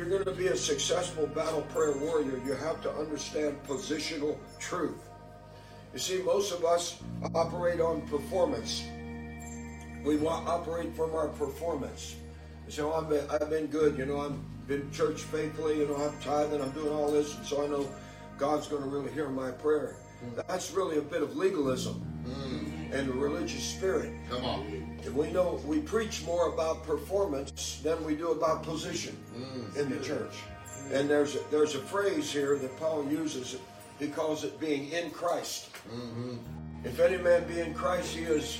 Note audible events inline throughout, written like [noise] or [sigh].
you're going to be a successful battle prayer warrior, you have to understand positional truth. You see, most of us operate on performance. We want operate from our performance. You say, oh, I've been, I've been good, you know, I've been church faithfully, you know, I'm tithing, I'm doing all this, and so I know God's going to really hear my prayer. Hmm. That's really a bit of legalism hmm. And a religious spirit. Come on. And we know we preach more about performance than we do about position mm, in the church. And there's a, there's a phrase here that Paul uses. He calls it being in Christ. Mm-hmm. If any man be in Christ, he is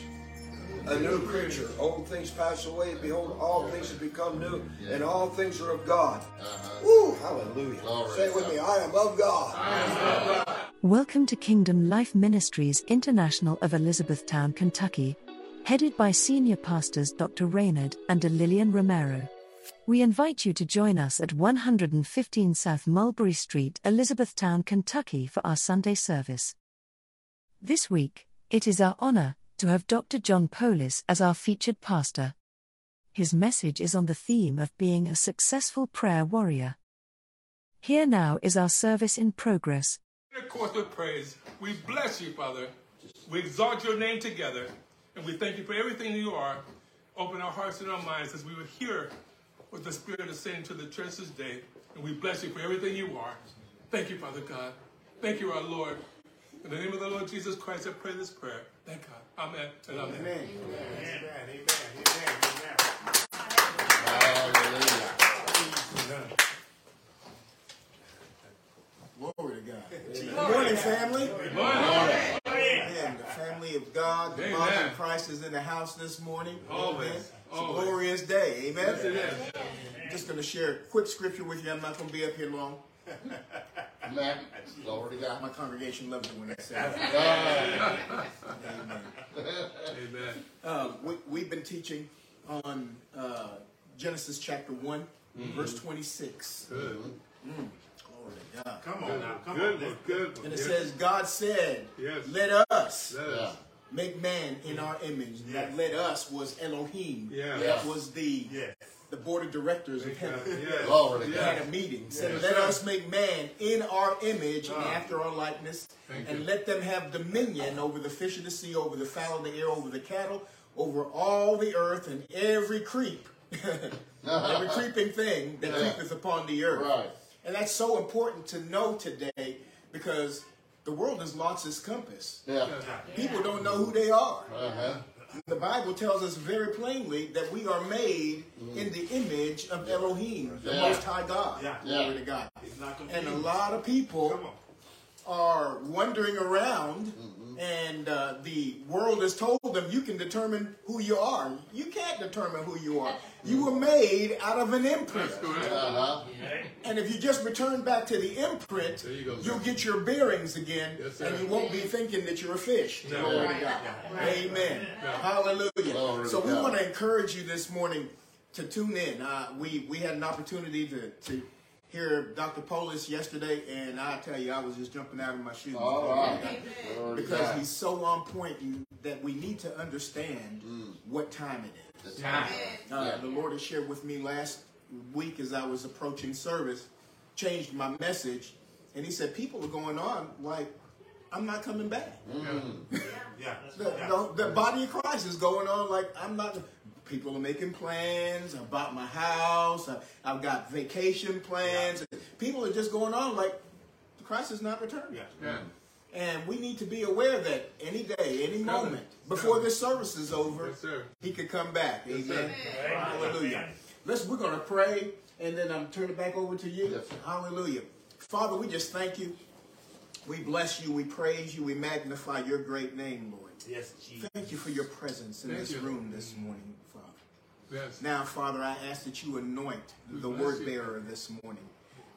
a new creature. Old things pass away. Behold, all things have become new, and all things are of God. Uh-huh. Woo! Hallelujah. Glory Say to with me, I am of God. Welcome to Kingdom Life Ministries International of Elizabethtown, Kentucky, headed by senior pastors Dr. Raynard and Lillian Romero. We invite you to join us at 115 South Mulberry Street, Elizabethtown, Kentucky for our Sunday service. This week, it is our honor to have Dr. John Polis as our featured pastor. His message is on the theme of being a successful prayer warrior. Here now is our service in progress. In course of praise, we bless you, Father. We exalt your name together, and we thank you for everything you are. Open our hearts and our minds as we would hear what the Spirit is saying to the church this day, and we bless you for everything you are. Thank you, Father God. Thank you, our Lord. In the name of the Lord Jesus Christ, I pray this prayer. Thank God. Amen and amen. Amen. Amen. Hallelujah. Glory to God. Good morning, family. Good morning. Amen. The family of God, the Amen. body of Christ is in the house this morning. Always. Amen. It's a glorious day. Amen. Yes, it is. I'm just going to share a quick scripture with you. I'm not going to be up here long. [laughs] Amen. Glory to God. My congregation loves it when I say that. Amen. Amen. Um, we, we've been teaching on uh, Genesis chapter 1, verse 26. Good. Glory to God. Come on now, come Good on. one. Good one. And it Yes. says, God said, Yes. let us Yes. Yeah. make man in our image. Yeah. That let us was Elohim. Yeah. That was the Yes. The board of directors of heaven. Yes. Glory to God. had a meeting. Said, Yes, let us make man in our image and Ah. after our likeness, Thank and you. let them have dominion over the fish of the sea, over the fowl of the air, over the cattle, over all the earth, and every creep, [laughs] every creeping thing that Yeah. creepeth upon the earth. Right. And that's so important to know today because the world has lost its compass. Yeah. People don't know who they are. Uh-huh. The Bible tells us very plainly that we are made in the image of Elohim, the Yeah. Most High God. Yeah. Glory to God. And a lot of people are wandering around, mm. And uh, the world has told them you can determine who you are. You can't determine who you are. You were made out of an imprint. Uh-huh. And if you just return back to the imprint, you you'll get your bearings again, Yes, and you won't be thinking that you're a fish. No. To God. Amen. Hallelujah. Glory so we want to encourage you this morning to tune in. Uh, we we had an opportunity to to hear Dr. Polis yesterday, and I tell you, I was just jumping out of my shoes. All right. Glory Because he's so on point point that we need to understand what time it is. The time. Uh, Yeah. The Lord has shared with me last week as I was approaching service, changed my message, and He said, People are going on like, I'm not coming back. [laughs] Yeah. The, yeah. the, the body of Christ is going on like, I'm not. People are making plans. I bought my house. I, I've got vacation plans. People are just going on like, Christ is not returning. Yeah. Yeah. And we need to be aware that any day, any moment, before this service is over, Yes, he could come back. Yes, Amen. sir. Hallelujah. Let's we're gonna pray and then I'm turn it back over to you. Yes. Hallelujah. Father, we just thank you. We bless you, we praise you, we magnify your great name, Lord. Yes, Jesus. Thank you for your presence in Thank this you. room this morning, Father. Yes. Now, Father, I ask that you anoint the bless word you. bearer this morning.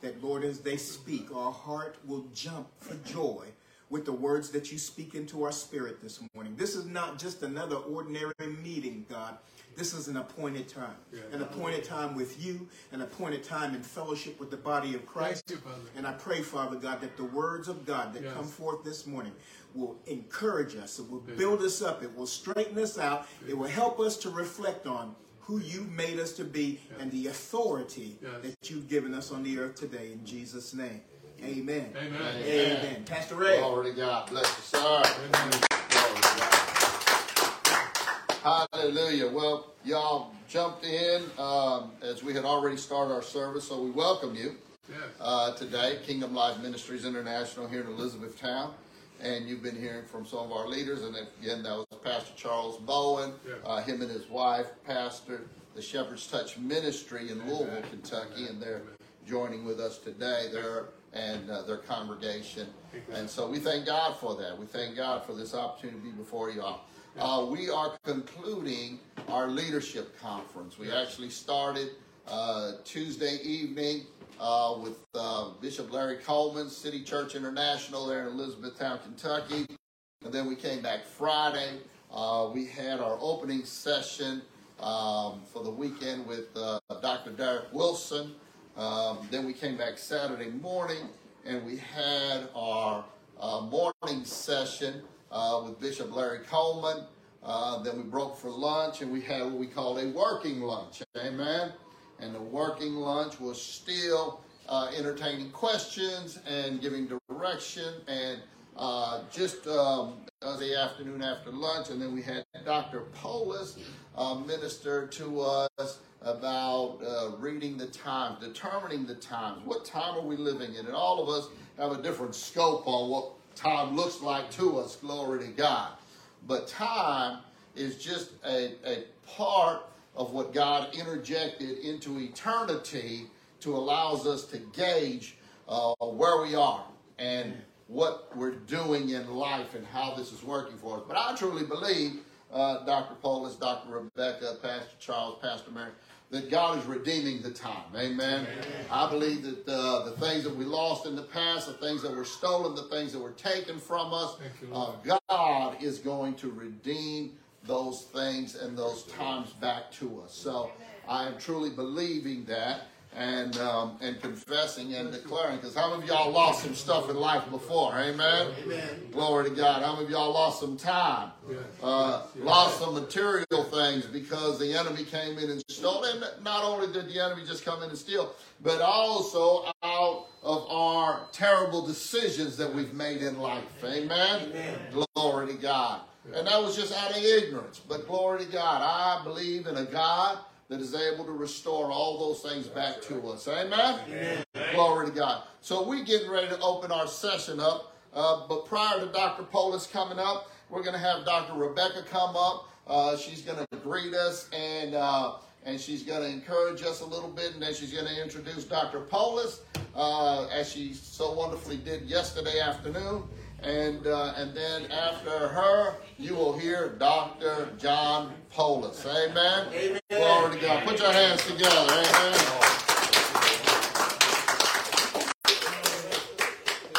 That, Lord, as they speak, our heart will jump for joy with the words that you speak into our spirit this morning. This is not just another ordinary meeting, God. This is an appointed time. Yeah. An appointed time with you, an appointed time in fellowship with the body of Christ. You. And I pray, Father God, that the words of God that Yes. come forth this morning will encourage us. It will build us up. It will straighten us out. It will help us to reflect on who you've made us to be and the authority Yes. that you've given us on the earth today. In Jesus' name. Amen. Amen. Amen. Pastor Ray. Glory to God. Bless you, sir. Glory to God. Hallelujah. Well, y'all jumped in um, as we had already started our service, so we welcome you Yes. uh, today. Kingdom Life Ministries International here in Elizabethtown. And you've been hearing from some of our leaders, and again, that was Pastor Charles Bowen, Yeah. uh, him and his wife, pastor the Shepherd's Touch Ministry in Louisville, Kentucky, and they're joining with us today. There and uh, their congregation, and so we thank God for that. We thank God for this opportunity before y'all. Uh, we are concluding our leadership conference. We actually started uh, Tuesday evening uh, with uh, Bishop Larry Coleman, City Church International there in Elizabethtown, Kentucky. And then we came back Friday. Uh, we had our opening session um, for the weekend with uh, Dr. Derek Wilson. Um, then we came back Saturday morning and we had our uh, morning session uh, with Bishop Larry Coleman. Then we broke for lunch and we had what we call a working lunch. Amen. And the working lunch was still uh, entertaining questions and giving direction and uh, just um, the afternoon after lunch. And then we had Dr. Polis uh, minister to us about uh, reading the times, determining the times. What time are we living in? And all of us have a different scope on what time looks like to us. Glory to God. But time is just a, a part of what God interjected into eternity to allows us to gauge uh, where we are and what we're doing in life and how this is working for us. But I truly believe, uh, Dr. Polis, Dr. Rebecca, Pastor Charles, Pastor Mary, that God is redeeming the time. Amen. I believe that uh, the things that we lost in the past, the things that were stolen, the things that were taken from us, you, uh, God is going to redeem those things and those times back to us. So I am truly believing that and um, and confessing and declaring. Because how many of y'all lost some stuff in life before? Amen. Glory to God. How many of y'all lost some time? Uh, lost some material things because the enemy came in and stole. And not only did the enemy just come in and steal, but also out of our terrible decisions that we've made in life. Amen. Glory to God. And that was just out of ignorance. But glory to God. I believe in a God that is able to restore all those things back to us. Amen. Glory to God. So we're getting ready to open our session up. Uh, but prior to Dr. Polis coming up, we're going to have Dr. Rebecca come up. Uh, she's going to greet us and uh, and she's going to encourage us a little bit, and then she's going to introduce Dr. Polis uh, as she so wonderfully did yesterday afternoon. And uh, and then after her, you will hear Dr. John Polis. Amen. Amen. Glory to God. Put your hands together. Amen.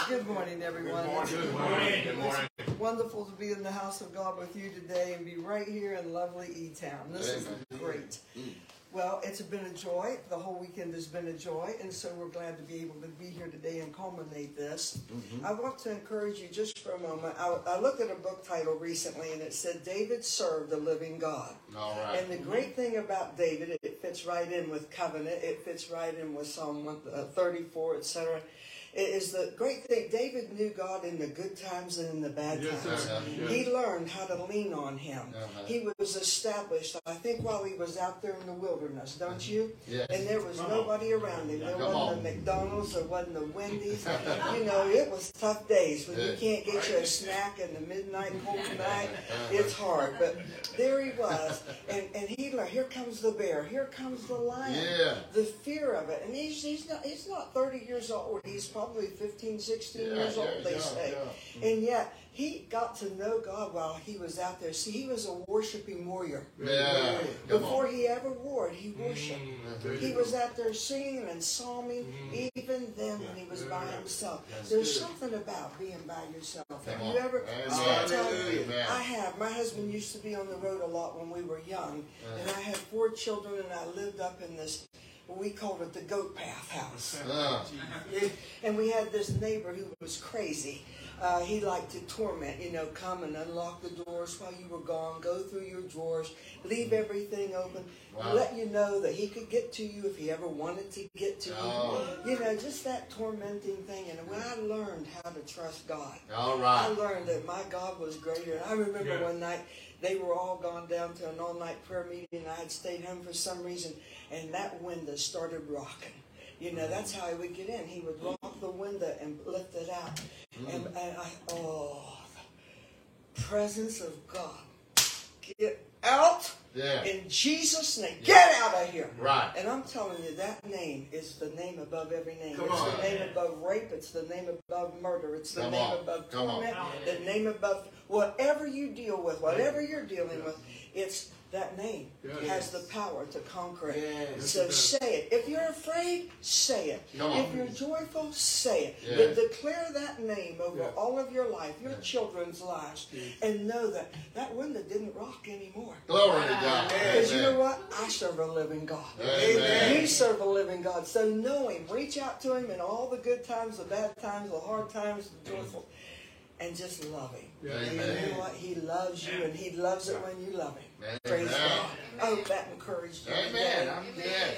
Good morning, everyone. Good morning. Good morning. It's wonderful to be in the house of God with you today and be right here in lovely E Town. This is Amen. great. Well, it's been a joy. The whole weekend has been a joy, and so we're glad to be able to be here today and culminate this. I want to encourage you just for a moment. I, I looked at a book title recently, and it said David served the living God. All right. And the great thing about David, it fits right in with covenant. It fits right in with Psalm 1, uh, 34, etc. It is the great thing. David knew God in the good times and in the bad Yes, times. Yes. He learned how to lean on Him. Uh-huh. He was established, I think, while he was out there in the wilderness, don't you? Yes. And there was nobody around him. There Come wasn't on. a McDonald's, there wasn't the Wendy's. [laughs] you know, it was tough days when you can't get you a snack in the midnight cold [laughs] night. It's hard, but there he was, and and he learned. Here comes the bear. Here comes the lion. Yeah. The fear of it, and he's he's not he's not thirty years old. He's probably 15, 16 Yeah, years old. yeah, They yeah, say, yeah. and yet he got to know God while he was out there. See, he was a worshiping warrior. Yeah. Before he ever warred, he worshiped. There He was out there singing and psalming, even then when he was by himself. There's something about being by yourself. Have you on. ever? I'll tell you, Amen. I have. My husband used to be on the road a lot when we were young, and I had four children, and I lived up in this. We called it the goat path house. Uh, [laughs] And we had this neighbor who was crazy. Uh, he liked to torment, you know, come and unlock the doors while you were gone, go through your drawers, leave everything open, Wow. let you know that he could get to you if he ever wanted to get to Oh. you. You know, just that tormenting thing. And when I learned how to trust God, All I learned that my God was greater. And I remember Yeah. one night they were all gone down to an all night prayer meeting. And I had stayed home for some reason, and that window started rocking. You know, that's how he would get in. He would rock the window and lift it out. Mm. And, and I, oh, the presence of God. Get out Yeah. in Jesus' name. Get out of here. Right. And I'm telling you, that name is the name above every name. Come it's on. the name above rape. It's the name above murder. It's the Come name on. above Come on. torment. The name above whatever you deal with, whatever you're dealing with. It's that name Yes. has the power to conquer it. Yes. So say it. If you're afraid, say it. Come on. If you're joyful, say it. Yes. But declare that name over Yeah. all of your life, your children's lives, and know that that window didn't rock anymore. Glory to God. Because you know what? I serve a living God. Amen. You serve a living God. So know Him. Reach out to Him in all the good times, the bad times, the hard times, the joyful, and just love Him. Yeah. And you know what? He loves you, and He loves it when you love Him. Amen. Praise God. I hope that encouraged you. Amen. I'm.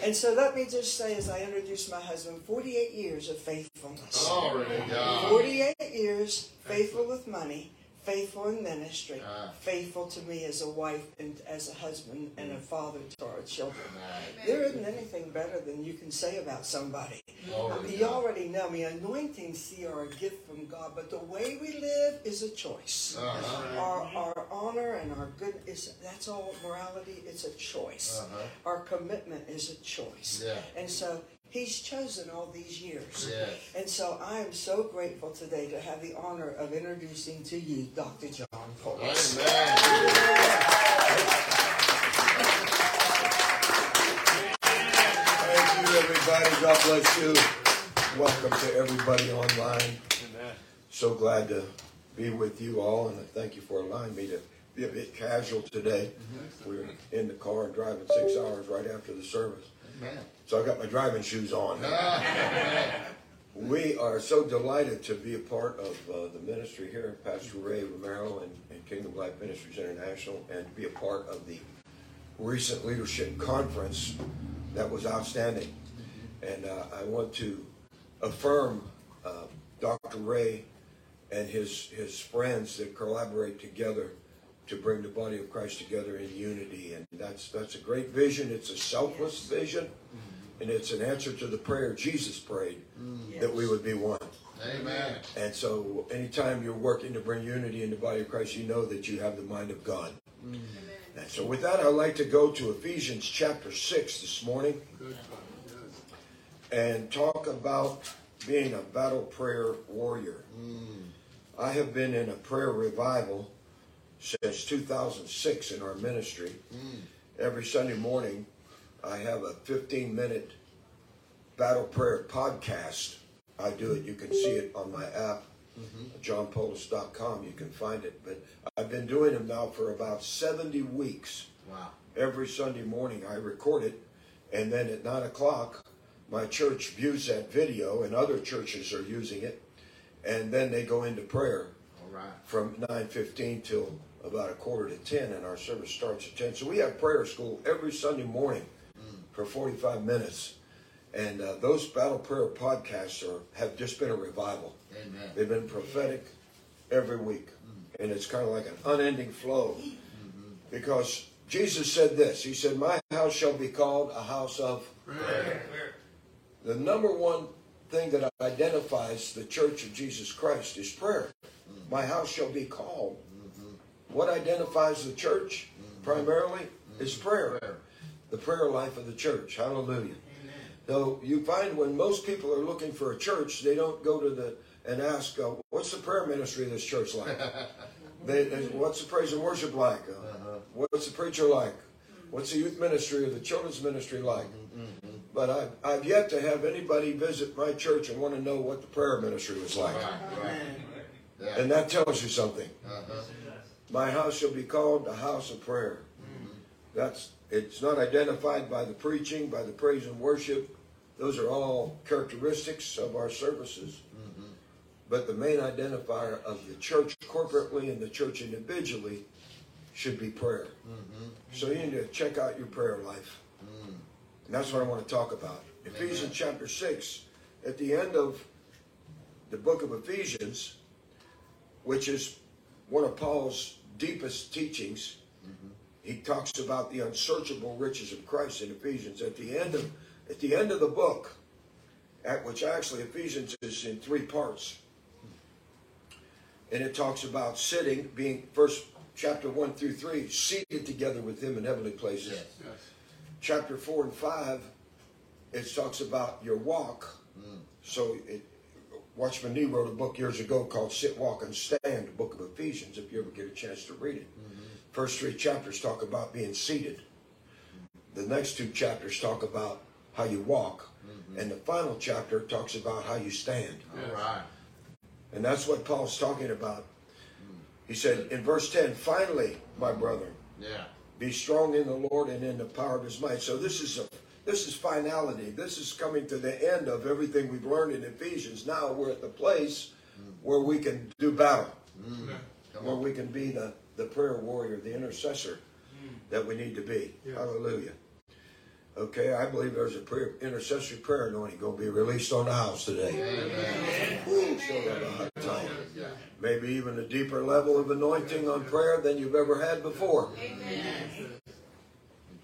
And so let me just say, as I introduce my husband, 48 years of faithfulness. Glory to God. 48 years faithful with money, faithful in ministry, Ah. faithful to me as a wife and as a husband and a father to our children. Right. There isn't anything better than you can say about somebody. You already know me. Anointings see are a gift from God, but the way we live is a choice. Uh-huh. Our, our honor and our good is that's all morality. It's a choice. Uh-huh. Our commitment is a choice. Yeah. And so He's chosen all these years. Yes. And so I am so grateful today to have the honor of introducing to you Dr. John Polis. Amen. Thank you, everybody. God bless you. Welcome to everybody online. So glad to be with you all, and thank you for allowing me to be a bit casual today. We were in the car and driving six hours right after the service. Amen. So I got my driving shoes on. Ah, We are so delighted to be a part of uh, the ministry here, Pastor Ray Romero and, and Kingdom Life Ministries International, and be a part of the recent leadership conference that was outstanding. And uh, I want to affirm uh, Dr. Ray and his his friends that collaborate together to bring the body of Christ together in unity. And that's that's a great vision. It's a selfless vision, mm-hmm. and it's an answer to the prayer Jesus prayed mm. that we would be one. Amen. And so, anytime you're working to bring unity in the body of Christ, you know that you have the mind of God. Mm. And so, with that, I'd like to go to Ephesians chapter 6 this morning Good. And talk about being a battle prayer warrior. Mm. I have been in a prayer revival since 2006 in our ministry. Mm. Every Sunday morning, I have a 15 minute battle prayer podcast. I do it. You can see it on my app, mm-hmm. johnpolis.com. You can find it. But I've been doing them now for about 70 weeks. Wow. Every Sunday morning, I record it, and then at 9 o'clock, my church views that video, and other churches are using it, and then they go into prayer All right. from 9.15 till about a quarter to 10 and our service starts at 10 so we have prayer school every sunday morning for 45 minutes. And uh, those battle prayer podcasts are have just been a revival. Amen. they've been prophetic every week. Mm-hmm. And it's kind of like an unending flow. Mm-hmm. Because jesus said this. He said my house shall be called a house of the number one thing that identifies the church of jesus christ is prayer. Mm. My house shall be called what identifies the church primarily is prayer. Prayer. The prayer life of the church. Hallelujah. Though you find when most people are looking for a church, they don't go to the and ask, uh, "What's the prayer ministry of this church like? [laughs] they, they- what's the praise and worship like? Uh, What's the preacher like? What's the youth ministry or the children's ministry like?" But I've, I've yet to have anybody visit my church and want to know what the prayer ministry was like. Right. Right. Yeah. And that tells you something. Uh-huh. My house shall be called a house of prayer. That's it's not identified by the preaching, by the praise and worship. Those are all characteristics of our services. But the main identifier of the church corporately and the church individually should be prayer. So you need to check out your prayer life. And that's what I want to talk about. Ephesians chapter 6, at the end of the book of Ephesians, which is one of Paul's deepest teachings, he talks about the unsearchable riches of Christ in Ephesians. At the end of at the end of the book, at which actually Ephesians is in three parts. And it talks about sitting, being first chapter one through three, seated together with him in heavenly places. Yes. Yes. Chapter four and five, it talks about your walk. Mm. So it, Watchman Nee wrote a book years ago called Sit, Walk, and Stand, the book of Ephesians, if you ever get a chance to read it. First three chapters talk about being seated. The next two chapters talk about how you walk. And the final chapter talks about how you stand. All right. And that's what Paul's talking about. He said in verse 10, finally, my brother, Yeah. be strong in the Lord and in the power of his might. So this is a this is finality. This is coming to the end of everything we've learned in Ephesians. Now we're at the place where we can do battle, mm. Come where we can be the, the prayer warrior, the intercessor mm. that we need to be. Hallelujah. Okay, I believe there's a prayer, intercessory prayer anointing going to be released on the house today. Ooh, so that a hot time. Maybe even a deeper level of anointing on prayer than you've ever had before.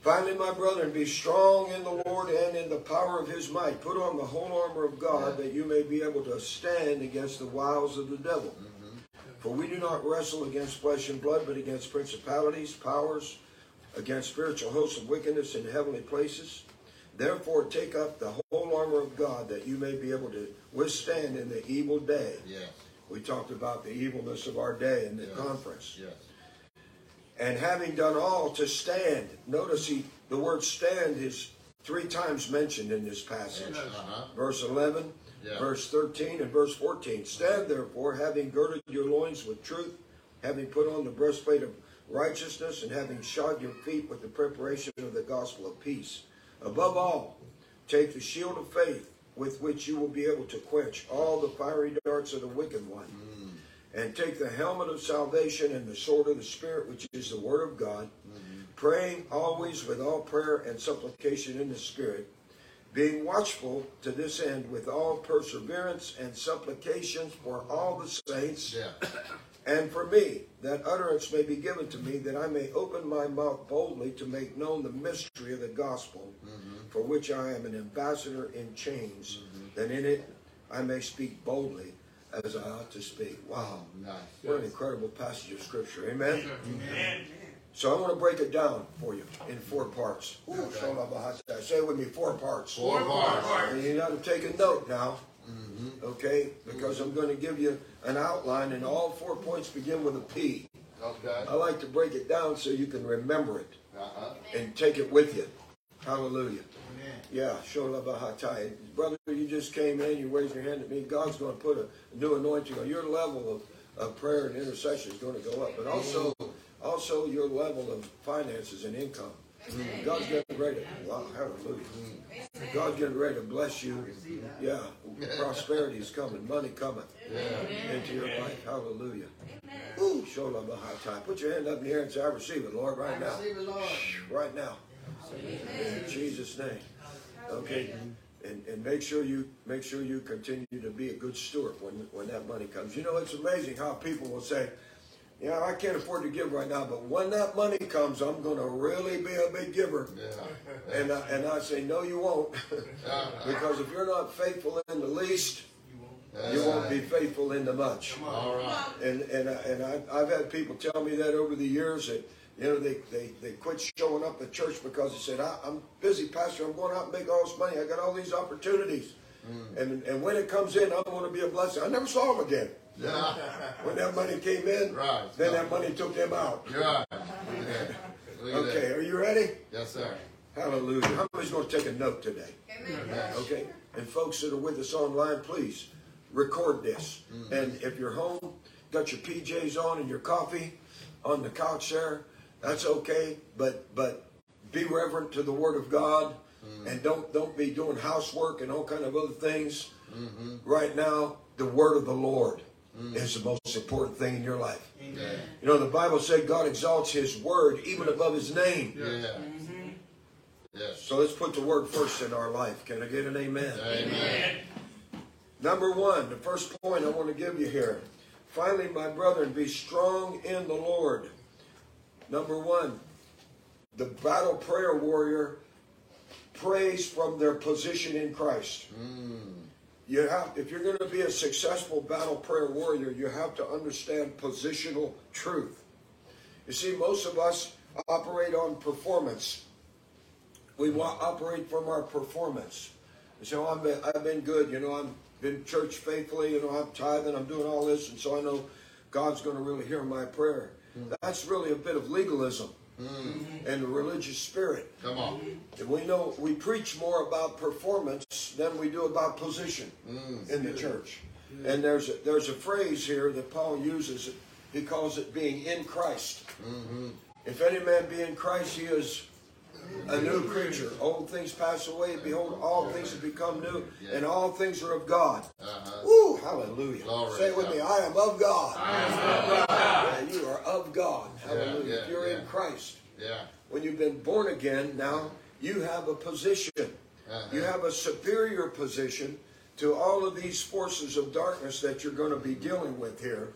Finally, my brethren, be strong in the Lord and in the power of his might. Put on the whole armor of God that you may be able to stand against the wiles of the devil. Mm-hmm. For we do not wrestle against flesh and blood, but against principalities, powers, against spiritual hosts of wickedness in heavenly places. Therefore, take up the whole armor of God that you may be able to withstand in the evil day. Yes. We talked about the evilness of our day in the conference. Yes. And having done all to stand. Notice he, the word stand is three times mentioned in this passage. Uh-huh. Verse 11, Yeah. verse 13, and verse 14. Stand therefore, having girded your loins with truth, having put on the breastplate of righteousness, and having shod your feet with the preparation of the gospel of peace. Above all, take the shield of faith with which you will be able to quench all the fiery darts of the wicked one. And take the helmet of salvation and the sword of the Spirit, which is the Word of God, mm-hmm. praying always with all prayer and supplication in the Spirit, being watchful to this end with all perseverance and supplications for all the saints Yeah. [coughs] and for me, that utterance may be given to me, that I may open my mouth boldly to make known the mystery of the gospel, mm-hmm. for which I am an ambassador in chains, mm-hmm. that in it I may speak boldly as I ought to speak. Wow. Nice. What an incredible passage of scripture. Amen. Amen. So I want to break it down for you in four parts. Ooh, Shola Bahasa. Say it with me, four parts. Four parts. And you got to take a note now. Okay? Because I'm going to give you an outline, and all four points begin with a P. Okay. I like to break it down so you can remember it Uh-huh. and take it with you. Hallelujah. Yeah, Shola Bahatai. Brother, you just came in, you raised your hand at me. God's going to put a new anointing on your level of, of prayer and intercession is going to go up. But also, also your level of finances and income. God's getting ready to, wow, hallelujah. God's getting ready to bless you. Yeah, prosperity is coming, money coming into your life. Hallelujah. Ooh, Shola Bahatai. Put your hand up in the air and say, I receive it, Lord, right now. It, Lord. Right now. In Jesus' name. Okay. And, and make sure you make sure you continue to be a good steward when when that money comes. You know, it's amazing how people will say, "Yeah, I can't afford to give right now, but when that money comes, I'm going to really be a big giver." Yeah. And I, and I say, "No, you won't, [laughs] uh-huh. because if you're not faithful in the least, you won't be faithful in the much." All right. And and and I, I've had people tell me that over the years that you know they, they, they quit showing up at church because they said I, I'm busy, pastor. I'm going out and make all this money. I got all these opportunities, mm. and and when it comes in, I'm going to be a blessing. I never saw them again. Yeah. When that money came in, Right. then that money took them out. You're right. Yeah. Okay, that. are you ready? Yes, sir. Hallelujah. How many's going to take a note today? Yes. Okay? And folks that are with us online, please record this. Mm. And if you're home, got your PJs on and your coffee on the couch there, that's okay. But but be reverent to the Word of God, mm-hmm. and don't don't be doing housework and all kind of other things mm-hmm. Right now, the word of the Lord mm-hmm. is the most important thing in your life. Yeah. You know, the Bible said God exalts his word even above his name. Yeah. Yes. So let's put the word first in our life. Can I get an amen? Amen. Number one, the first point I want to give you here. Finally, my brethren, be strong in the Lord. Number one, the battle prayer warrior prays from their position in Christ. Hmm. You have, if you're going to be a successful battle prayer warrior, you have to understand positional truth. You see, most of us operate on performance. We want operate from our performance. You say, "Oh, I've been, I've been good. You know, I've been church faithfully. You know, I'm tithing. I'm doing all this, and so I know God's going to really hear my prayer." That's really a bit of legalism mm-hmm. and a religious spirit. Come on. And we know we preach more about performance than we do about position mm, in the church. And there's a, there's a phrase here that Paul uses. He calls it being in Christ. Mm-hmm. If any man be in Christ, he is a new creature. Old things pass away. Behold, all things have become new, and all things are of God. Uh-huh. Woo! Hallelujah. Glory Say it with God. me. I am of God. I am of God. you are of God. Hallelujah. yeah, if you're in Christ Yeah. when you've been born again, now you have a position. Uh-huh. You have a superior position to all of these forces of darkness that you're going to be dealing with here.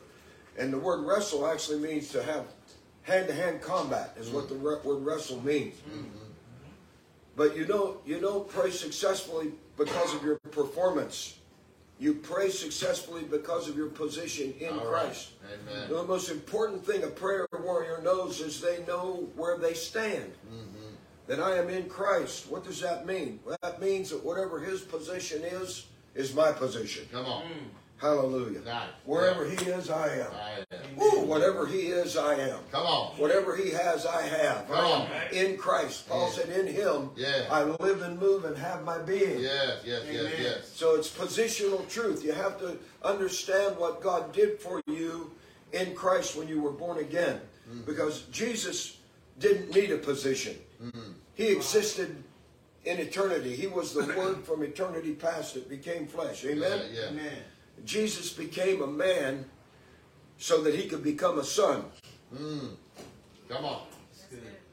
And the word wrestle actually means to have hand to hand combat, is what the word wrestle means. Mm-hmm. But you don't, you don't pray successfully because of your performance. You pray successfully because of your position in All right. Christ. Amen. The most important thing a prayer warrior knows is they know where they stand. Mm-hmm. That I am in Christ. What does that mean? Well, that means that whatever his position is, is my position. Come on. Mm. Hallelujah. Nice. Wherever he is, I am. I am. Woo, whatever he is, I am. Come on. Whatever he has, I have. Come on. in Christ. Paul Yeah. said, in him, Yeah. I live and move and have my being. Yes, yes, yes, yes. So it's positional truth. You have to understand what God did for you in Christ when you were born again. Mm-hmm. Because Jesus didn't need a position. Mm-hmm. He existed in eternity. He was the Word from eternity past that became flesh. Amen? Yeah, yeah. Amen. Jesus became a man so that he could become a son. Mm. Come on.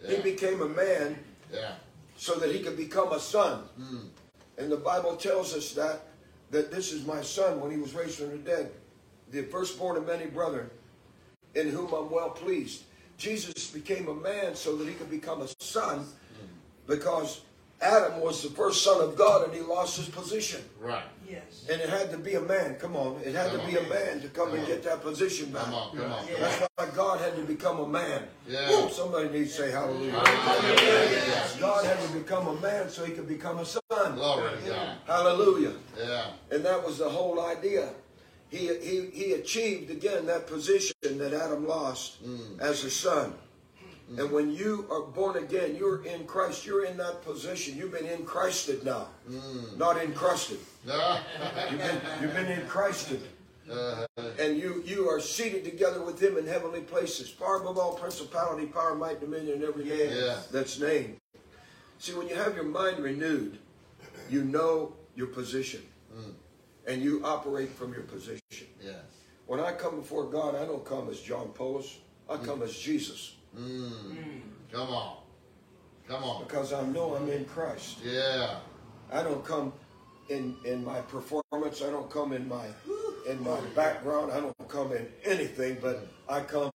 He became a man Yeah. so that he could become a son. Mm. And the Bible tells us that that this is my son when he was raised from the dead, the firstborn of many brethren, in whom I'm well pleased. Jesus became a man so that he could become a son mm. because Adam was the first son of God and he lost his position. Right. Yes. And it had to be a man, come on, it had to be a man to come and get that position back. Come on, come on. Come That's why God had to become a man. Yeah. Woo, somebody needs to say hallelujah. Yeah. God had to become a man so he could become a son. Glory to God. Hallelujah. Yeah. And that was the whole idea. He, he, he achieved again that position that Adam lost mm. as a son. Mm-hmm. And when you are born again, you're in Christ. You're in that position. You've been in Christed now, mm. not encrusted. [laughs] You've been, you've been in Christed. Uh-huh. And you, you are seated together with him in heavenly places, far above all principality, power, might, dominion, and every name Yeah. that's named. See, when you have your mind renewed, you know your position. Mm. And you operate from your position. Yes. When I come before God, I don't come as John Polis. I mm. come as Jesus. Mm. Come on. Come on. Because I know I'm in Christ. Yeah. I don't come in in my performance. I don't come in my in my background. I don't come in anything, but I come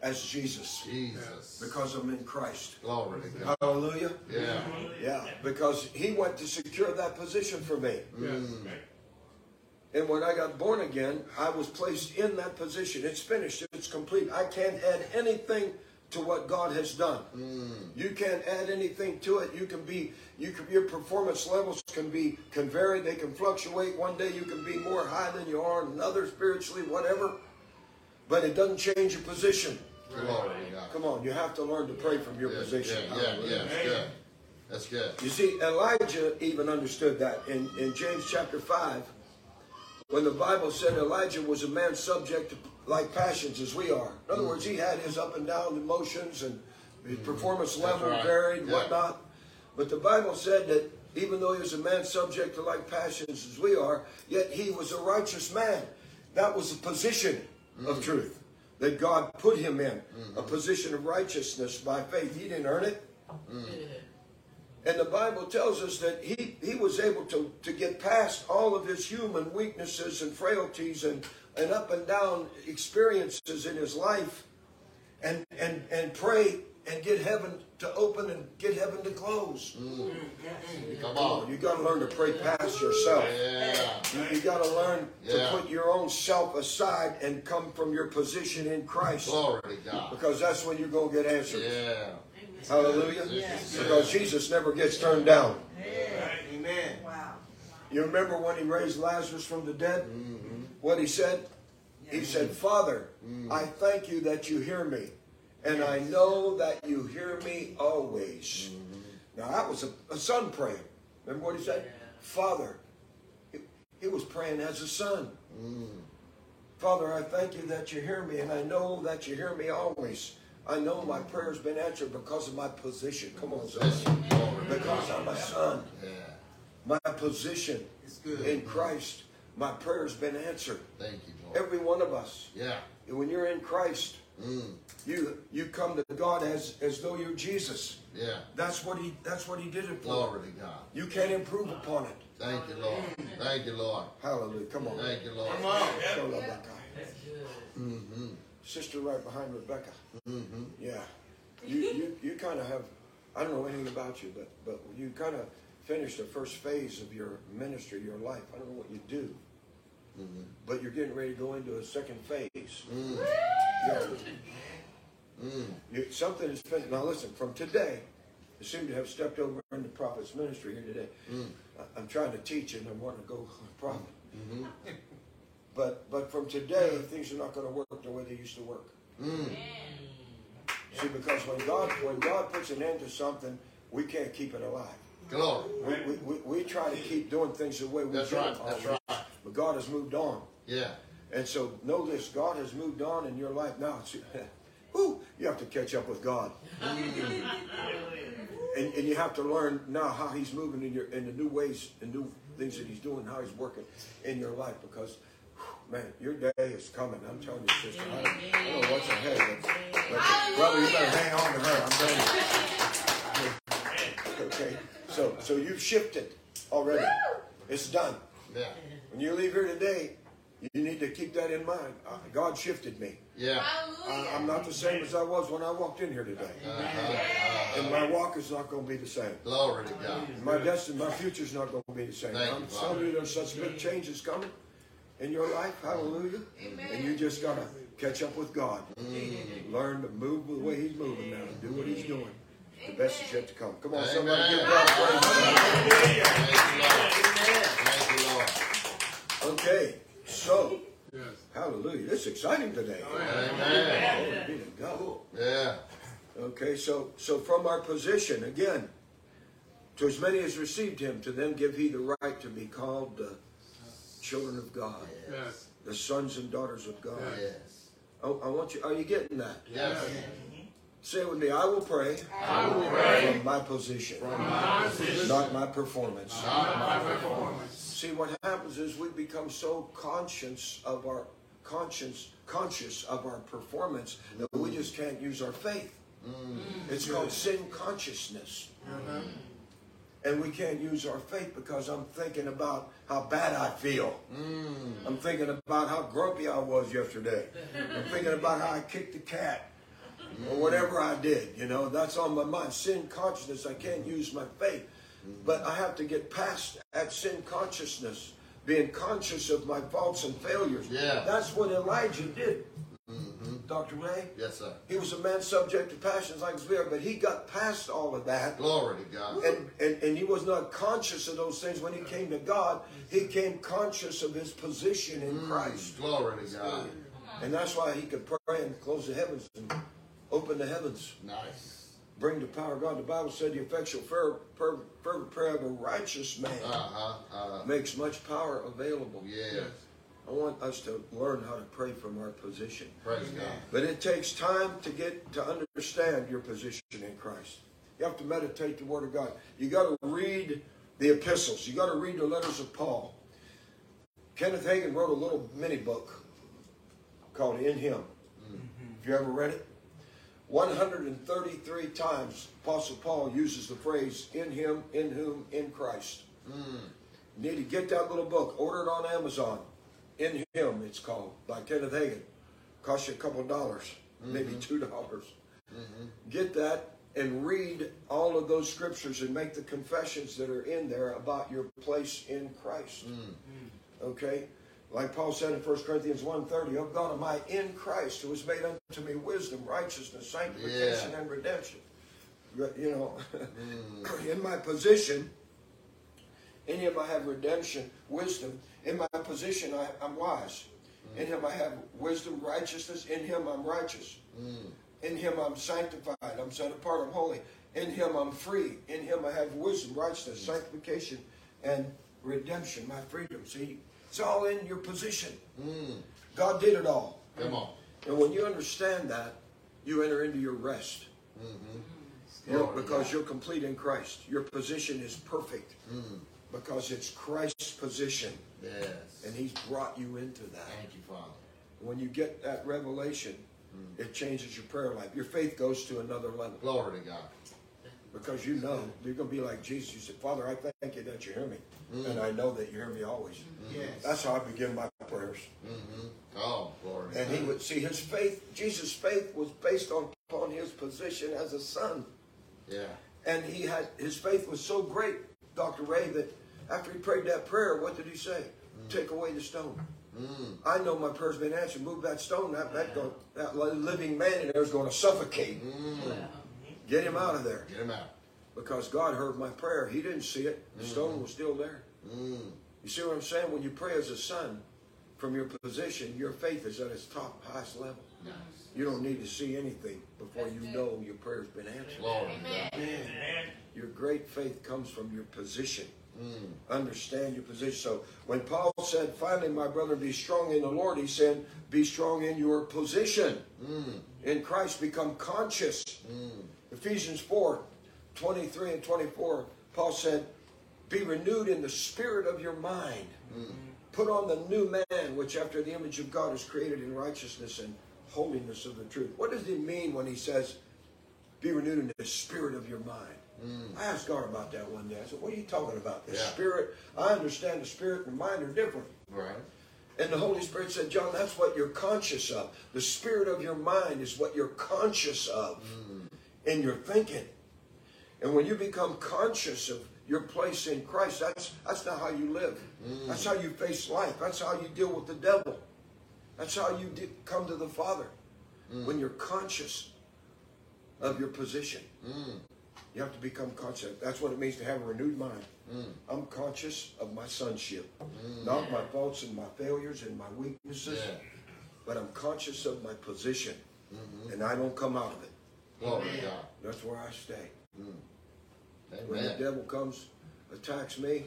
as Jesus Jesus. because I'm in Christ. Glory to God. Hallelujah. Yeah. Yeah, because He went to secure that position for me. Mm. Yes. And when I got born again, I was placed in that position. It's finished. It's complete. I can't add anything to what God has done. Mm. You can't add anything to it. You can be, you can, your performance levels can be, can vary. They can fluctuate. One day you can be more high than you are, another spiritually, whatever. But it doesn't change your position. Glory to God. Come on, you have to learn to pray from your Yeah, position. Yeah, yeah, yeah. That's good. That's good. You see, Elijah even understood that in, in James chapter 5, when the Bible said Elijah was a man subject to like passions as we are. In other mm-hmm. words, he had his up and down emotions and his mm-hmm. performance level right. varied, Yeah. whatnot. But the Bible said that even though he was a man subject to like passions as we are, yet he was a righteous man. That was a position of mm-hmm. truth that God put him in, a position of righteousness by faith. He didn't earn it. And the Bible tells us that he, he was able to, to get past all of his human weaknesses and frailties and, and up and down experiences in his life and, and, and pray and get heaven to open and get heaven to close. Mm. Mm, come on. You got to learn to pray past yourself. Yeah. You, you got to learn Yeah. to put your own self aside and come from your position in Christ. Glory to God. Because that's when you're going to get answers. Yeah. Hallelujah. Yes. Because Jesus never gets turned down. Amen. Wow. You remember when he raised Lazarus from the dead? Mm-hmm. What he said? He said, Father, I thank you that you hear me, and I know that you hear me always. Now, that was a, a son praying. Remember what he said? Father. He, he was praying as a son. Father, I thank you that you hear me, and I know that you hear me always. I know my prayer's been answered because of my position. Come on, son. Because I'm a son my position It's good. in Christ, my prayer's been answered. Thank you, Lord. Every one of us. Yeah. And when you're in Christ, Mm. you you come to God as as though you're Jesus. Yeah. That's what he that's what he did it for. Glory to God. You can't improve upon it. Thank you, Lord. Thank you, Lord. Hallelujah. Come on. Thank you, Lord. Come on. Show love that guy. Mm-hmm. Sister right behind Rebecca. Mm-hmm. Yeah. You you, you kind of have I don't know anything about you, but but you kind of finished the first phase of your ministry, your life. I don't know what you do. Mm-hmm. But you're getting ready to go into a second phase. Mm. Yeah. Mm. You, something is fin- now. Listen, from today, you seem to have stepped over into prophet's ministry here today. Mm. I, I'm trying to teach and I want to go [laughs] prophet. Mm-hmm. But but from today, things are not going to work the way they used to work. Mm. See, because when God when God puts an end to something, we can't keep it alive. Glory. We, we, we, we try to keep doing things the way we That's did right. That's always. right. But God has moved on. Yeah. And so know this, God has moved on in your life now. It's, [laughs] whew, you have to catch up with God. and, and you have to learn now how he's moving in your in the new ways and new things that he's doing, how he's working in your life because whew, man, your day is coming. I'm telling you, sister. I don't, I don't know what's ahead. But, but brother, you better hang on to her. I'm telling you. [laughs] Okay. So so you've shifted already. It's done. Yeah. When you leave here today, you need to keep that in mind. Uh, God shifted me. Yeah. I, I'm not the same as I was when I walked in here today. Uh-huh. And my walk is not going to be the same. Glory to God. My destiny, my future is not going to be the same. Thank I'm telling you, there's such big changes coming in your life. Hallelujah. And you just got to catch up with God. Mm. Learn to move the way He's moving now and do what He's doing. The best is yet to come. Come on, somebody Amen. give God praise. Thank you, Lord. Thank you, Lord. Okay, so, Yes. hallelujah. is exciting today. Amen. Glory be to God. Yeah. Okay, so so from our position again, to as many as received him, to them give he the right to be called the children of God, Yes. the sons and daughters of God. Yes. I, I want you. Are you getting that? Yes. Say it with me. I will pray. I will pray from my position, not my performance. See, what happens is we become so conscious of our conscience, conscious of our performance that we just can't use our faith. Mm. It's called sin consciousness. Mm-hmm. And we can't use our faith because I'm thinking about how bad I feel. Mm. I'm thinking about how grumpy I was yesterday. I'm thinking about how I kicked the cat or whatever I did. You know, that's on my mind. Sin consciousness, I can't use my faith. But I have to get past that sin consciousness, being conscious of my faults and failures. Yeah. That's what Elijah did, mm-hmm. Dr. Ray. Yes, sir. He was a man subject to passions like we are, but he got past all of that. Glory to God. And, and, and he was not conscious of those things when he came to God. He came conscious of his position in Christ. Glory to God. And that's why he could pray and close the heavens and open the heavens, Nice. bring the power of God. The Bible said the effectual fer- fer- fervent prayer of a righteous man Uh-huh. Uh, makes much power available. yes. I want us to learn how to pray from our position. Praise God. But it takes time to get to understand your position in Christ. You have to meditate the Word of God. You got to read the epistles. You got to read the letters of Paul. Kenneth Hagin wrote a little mini book called In Him. Mm-hmm. Have you ever read it? 133 times Apostle Paul uses the phrase in him, in whom, in Christ. You need to get that little book. Order it on Amazon. In Him, it's called, by Kenneth Hagin. Cost you a couple of dollars, mm-hmm. maybe two dollars. Mm-hmm. Get that and read all of those scriptures and make the confessions that are in there about your place in Christ. Mm. Okay? Like Paul said in 1 Corinthians 1.30, of God am I in Christ, who has made unto me wisdom, righteousness, sanctification, Yeah. and redemption. You know, mm. [laughs] in my position, in him I have redemption, wisdom. In my position I, I'm wise. In him I have wisdom, righteousness. In him I'm righteous. In him I'm sanctified. I'm set apart. I'm holy. In him I'm free. In him I have wisdom, righteousness, sanctification, and redemption, my freedom. See, it's all in your position. God did it all. Come on. And when you understand that, you enter into your rest. Mm-hmm. You're- Glory to because you're complete in Christ. Your position is perfect mm. Because it's Christ's position, Yes. and He's brought you into that. Thank you, Father. When you get that revelation, hmm. it changes your prayer life. Your faith goes to another level Glory to God. because you know you're going to be like Jesus. You said, Father, I thank you that you hear me, hmm. and I know that you hear me always. Hmm. Yes. That's how I begin my prayers. Mm-hmm. Oh, glory And he would see his faith. Jesus' faith was based on upon his position as a son. Yeah. And he had his faith was so great, Dr. Ray, that after he prayed that prayer, what did he say? Mm. Take away the stone. Mm. I know my prayer's been answered. Move that stone. That that, go, that living man in there is going to suffocate. Mm. Get him out of there. Get him out. Because God heard my prayer. He didn't see it. The stone was still there. You see what I'm saying? When you pray as a son, from your position, your faith is at its top, highest level. You don't need to see anything before you know your prayer's been answered. Glory to God. Your great faith comes from your position. Mm. Understand your position. So when Paul said, finally, my brother, be strong in the Lord, he said, be strong in your position. Mm. In Christ, become conscious. Mm. Ephesians 4 23 and 24, Paul said, be renewed in the spirit of your mind. Put on the new man, which after the image of God is created in righteousness and holiness of the truth. What does he mean when he says, be renewed in the spirit of your mind. Mm. I asked God about that one day. I said, What are you talking about? The Yeah. spirit, I understand the spirit and the mind are different. Right. And the Holy Spirit said, John, that's what you're conscious of. The spirit of your mind is what you're conscious of mm. in your thinking. And when you become conscious of your place in Christ, that's that's not how you live. Mm. That's how you face life. That's how you deal with the devil. That's how you de- come to the Father. When you're conscious of your position. You have to become conscious. That's what it means to have a renewed mind. Mm. I'm conscious of my sonship, mm. not my faults and my failures and my weaknesses, Yeah. but I'm conscious of my position, mm-hmm. and I don't come out of it. Glory to God. That's where I stay. Mm. When the devil comes, attacks me,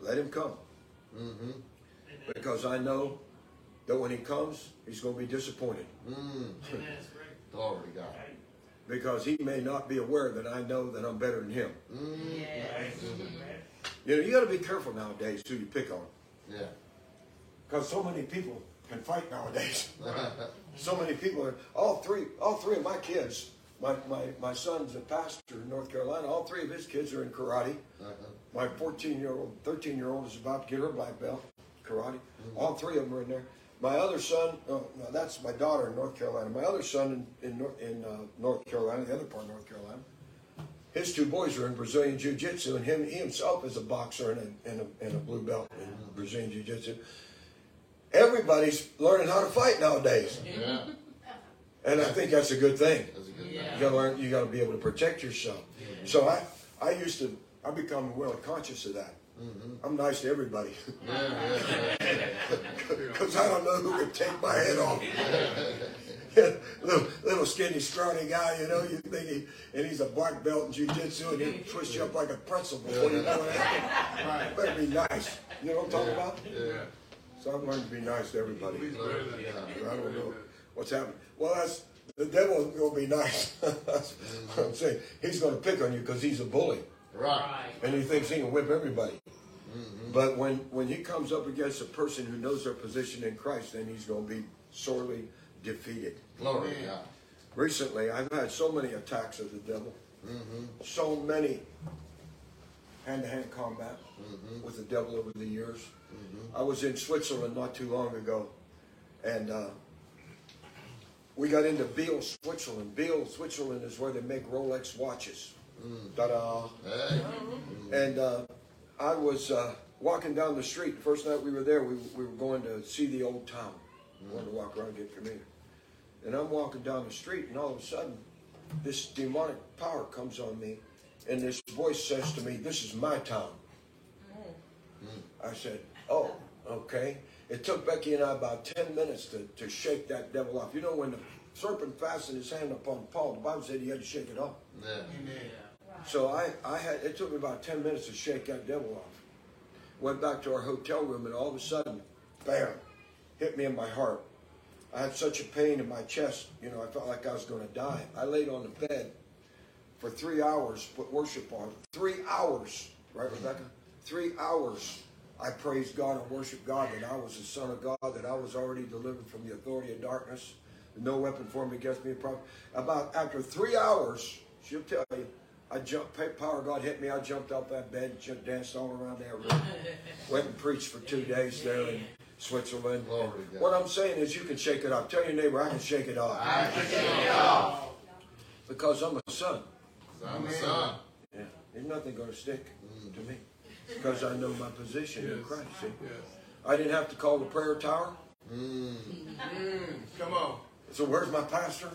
let him come. Mm-hmm. Because I know that when he comes, he's going to be disappointed. Glory to God. Because he may not be aware that I know that I'm better than him. Mm. You know, you got to be careful nowadays who you pick on. Yeah. Because so many people can fight nowadays. [laughs] so many people are all three all three of my kids. My, my, my son's a pastor in North Carolina. All three of his kids are in karate. Uh-huh. My 14 year old, 13 year old is about to get her black belt, karate. All three of them are in there. My other son, oh, no, that's my daughter in North Carolina. My other son in, in, in uh, North Carolina, the other part of North Carolina, his two boys are in Brazilian Jiu Jitsu, and him, he himself is a boxer and a, and a, and a blue belt in Brazilian Jiu Jitsu. Everybody's learning how to fight nowadays, Yeah. [laughs] and I think that's a good thing. That's a good You thing. gotta learn. You gotta be able to protect yourself. So I, I used to. I become well conscious of that. Mm-hmm. I'm nice to everybody [laughs] because I don't know who can take my head off. [laughs] little, little skinny, scrawny guy, you know. You think he and he's a black belt in jiu-jitsu, and he twist you up like a pretzel before you know it happens. Better be nice. You know what I'm talking about? Yeah. So I'm learned to be nice to everybody. To I don't know what's happening. Well, that's the devil to be nice. that's [laughs] what I'm saying. He's going to pick on you because he's a bully. Right. and he thinks he can whip everybody. Mm-hmm. But when, when he comes up against a person who knows their position in Christ, then he's going to be sorely defeated. Glory to God. Recently, I've had so many attacks of the devil, mm-hmm. so many hand-to-hand combat mm-hmm. with the devil over the years. I was in Switzerland not too long ago, and uh, we got into Biel, Switzerland. Biel, Switzerland is where they make Rolex watches. Mm. Ta-da! Hey. Oh. And uh, I was uh, walking down the street. The first night we were there, we, we were going to see the old town. We wanted to walk around and get familiar. And I'm walking down the street, and all of a sudden, this demonic power comes on me, and this voice says to me, This is my town. I said, Oh, okay. It took Becky and I about 10 minutes to, to shake that devil off. You know, when the serpent fastened his hand upon Paul, the Bible said he had to shake it off. Yeah. So I, I had it took me about ten minutes to shake that devil off. Went back to our hotel room and all of a sudden, bam, hit me in my heart. I had such a pain in my chest, you know, I felt like I was gonna die. I laid on the bed for three hours, put worship on. Three hours, right, Rebecca? Three hours. I praised God and worshiped God that I was the Son of God, that I was already delivered from the authority of darkness. No weapon formed against me. About after three hours, she'll tell you, I jumped. Power of God hit me. I jumped off that bed, just danced all around that room. Went and preached for two days there in Switzerland. What I'm saying is, you can shake it off. Tell your neighbor, I can shake it off I can shake it off. because I'm a son. I'm a son. Yeah, there's nothing going to stick mm. to me because I know my position in Christ. Yes. I didn't have to call the prayer tower. Mm. Mm. Come on. So where's my pastor?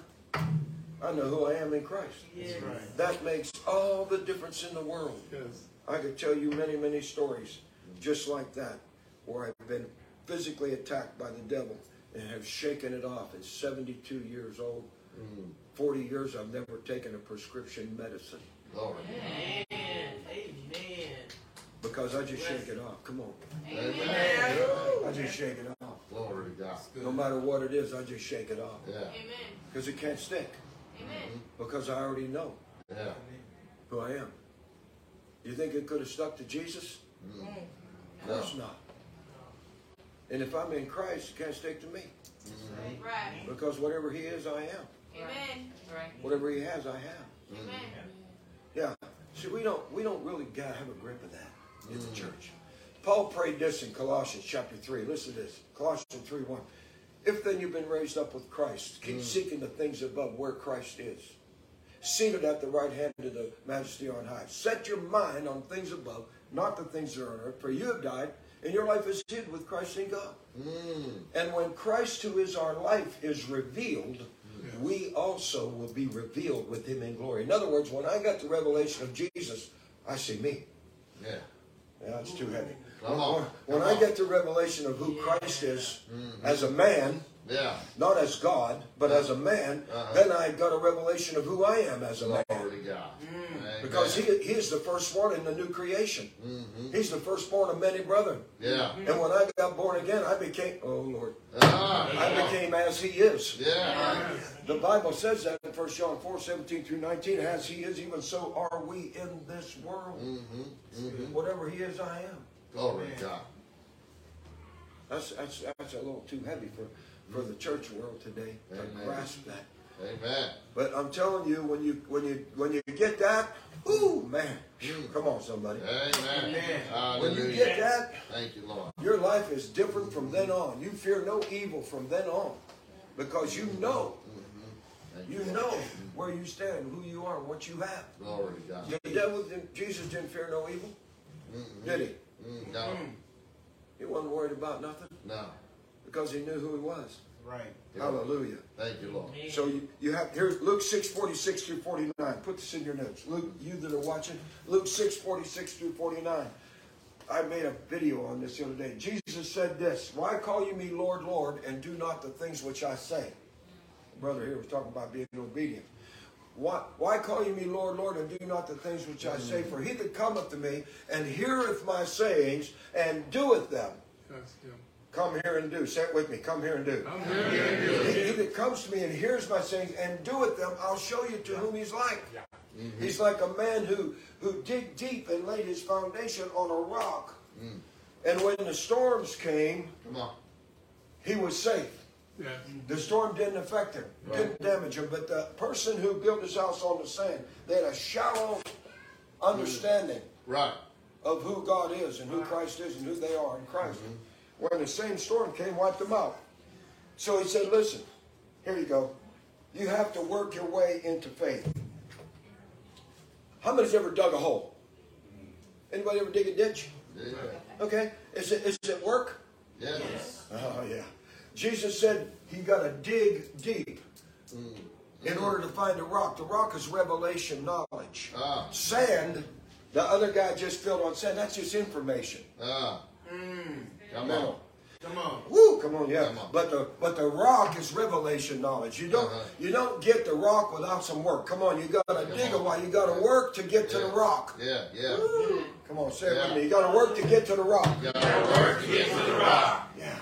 I know who I am in Christ. That's right. That makes all the difference in the world. Yes. I could tell you many, many stories just like that where I've been physically attacked by the devil and have shaken it off at 72 years old. Mm-hmm. 40 years I've never taken a prescription medicine Glory. Amen. because I just shake it off. Come on. Amen. I just shake it off. Glory to God. No matter what it is, I just shake it off Yeah. Amen. because it can't stick Amen. because I already know Yeah. who I am. You think it could have stuck to Jesus? Of course not. And if I'm in Christ, it can't stick to me mm-hmm. Right. because whatever He is, I am. Amen. Right. Whatever He has, I have. Mm-hmm. Amen. Yeah. See, we don't we don't really got to have a grip of that in the mm-hmm. church. Paul prayed this in Colossians chapter three. Listen to this. Colossians three one. If then you've been raised up with Christ, keep mm. seeking the things above where Christ is. Seated at the right hand of the majesty on high. Set your mind on things above, not the things that are on earth. For you have died, and your life is hid with Christ in God. Mm. And when Christ, who is our life, is revealed, we also will be revealed with him in glory. In other words, when I got the revelation of Jesus, I see me. Yeah. Yeah, that's too heavy. Come on. When Come I on. get the revelation of who Christ is mm-hmm. as a man, Yeah. not as God, but as a man, Uh-huh. then I got a revelation of who I am as a man. Glory to God. Mm. Amen. Because he, he is the firstborn in the new creation. Mm-hmm. He's the firstborn of many brethren. Yeah. And when I got born again, I became, oh Lord, Ah. I became as he is. Yeah. The Bible says that in 1 John 4 17 through 19. As he is, even so are we in this world. Mm-hmm. Whatever he is, I am. Glory to God. That's, that's, that's a little too heavy for, for the church world today to Amen. grasp that. Amen. But I'm telling you, when you when you when you get that, ooh man, come on somebody. Amen. When you get that, Thank you, Lord. your life is different from then on. You fear no evil from then on, because you know, mm-hmm. Thank you know where you stand, who you are, what you have. Glory to God. The devil, Jesus didn't fear no evil, mm-hmm. did he? Mm, no. He wasn't worried about nothing No. because he knew who he was. Right. Hallelujah. Thank you, Lord. So you, you have here Luke six forty six through forty nine. Put this in your notes. Luke, you that are watching, Luke six forty six through forty nine. I made a video on this the other day. Jesus said this: Why call you me Lord, Lord, and do not the things which I say? Brother here was talking about being obedient. Why, why call you me Lord, Lord, and do not the things which I say? For he that cometh to me and heareth my sayings and doeth them. Yes. Yeah. Come here and do. Say it with me. Come here and do. I'm here. He, he that comes to me and hears my sayings and doeth them, I'll show you to whom he's like. Mm-hmm. He's like a man who, who dig deep and laid his foundation on a rock. Mm. And when the storms came, he was safe. Yeah. The storm didn't affect him, didn't damage him. But the person who built his house on the sand, they had a shallow understanding Right. of who God is and who Christ is and who they are in Christ. Mm-hmm. When the same storm came, wiped them out. So he said, Listen, here you go. You have to work your way into faith. How many's ever dug a hole? Anybody ever dig a ditch? Yeah. Okay. Is it is it work? Yes. Oh yeah. Jesus said he got to dig deep in order to find a rock. The rock is revelation knowledge. Ah. Sand, the other guy just filled on sand. That's just information. Ah. Come No. on. Come on. Woo, come on, yeah. Come on. But the but the rock is revelation knowledge. You don't Uh-huh. you don't get the rock without some work. Come on, you gotta dig a while. You gotta work to get to the rock. Yeah. Yeah. Come on, say it with me. You gotta work to get to the rock. You gotta work to get to the rock. Yeah.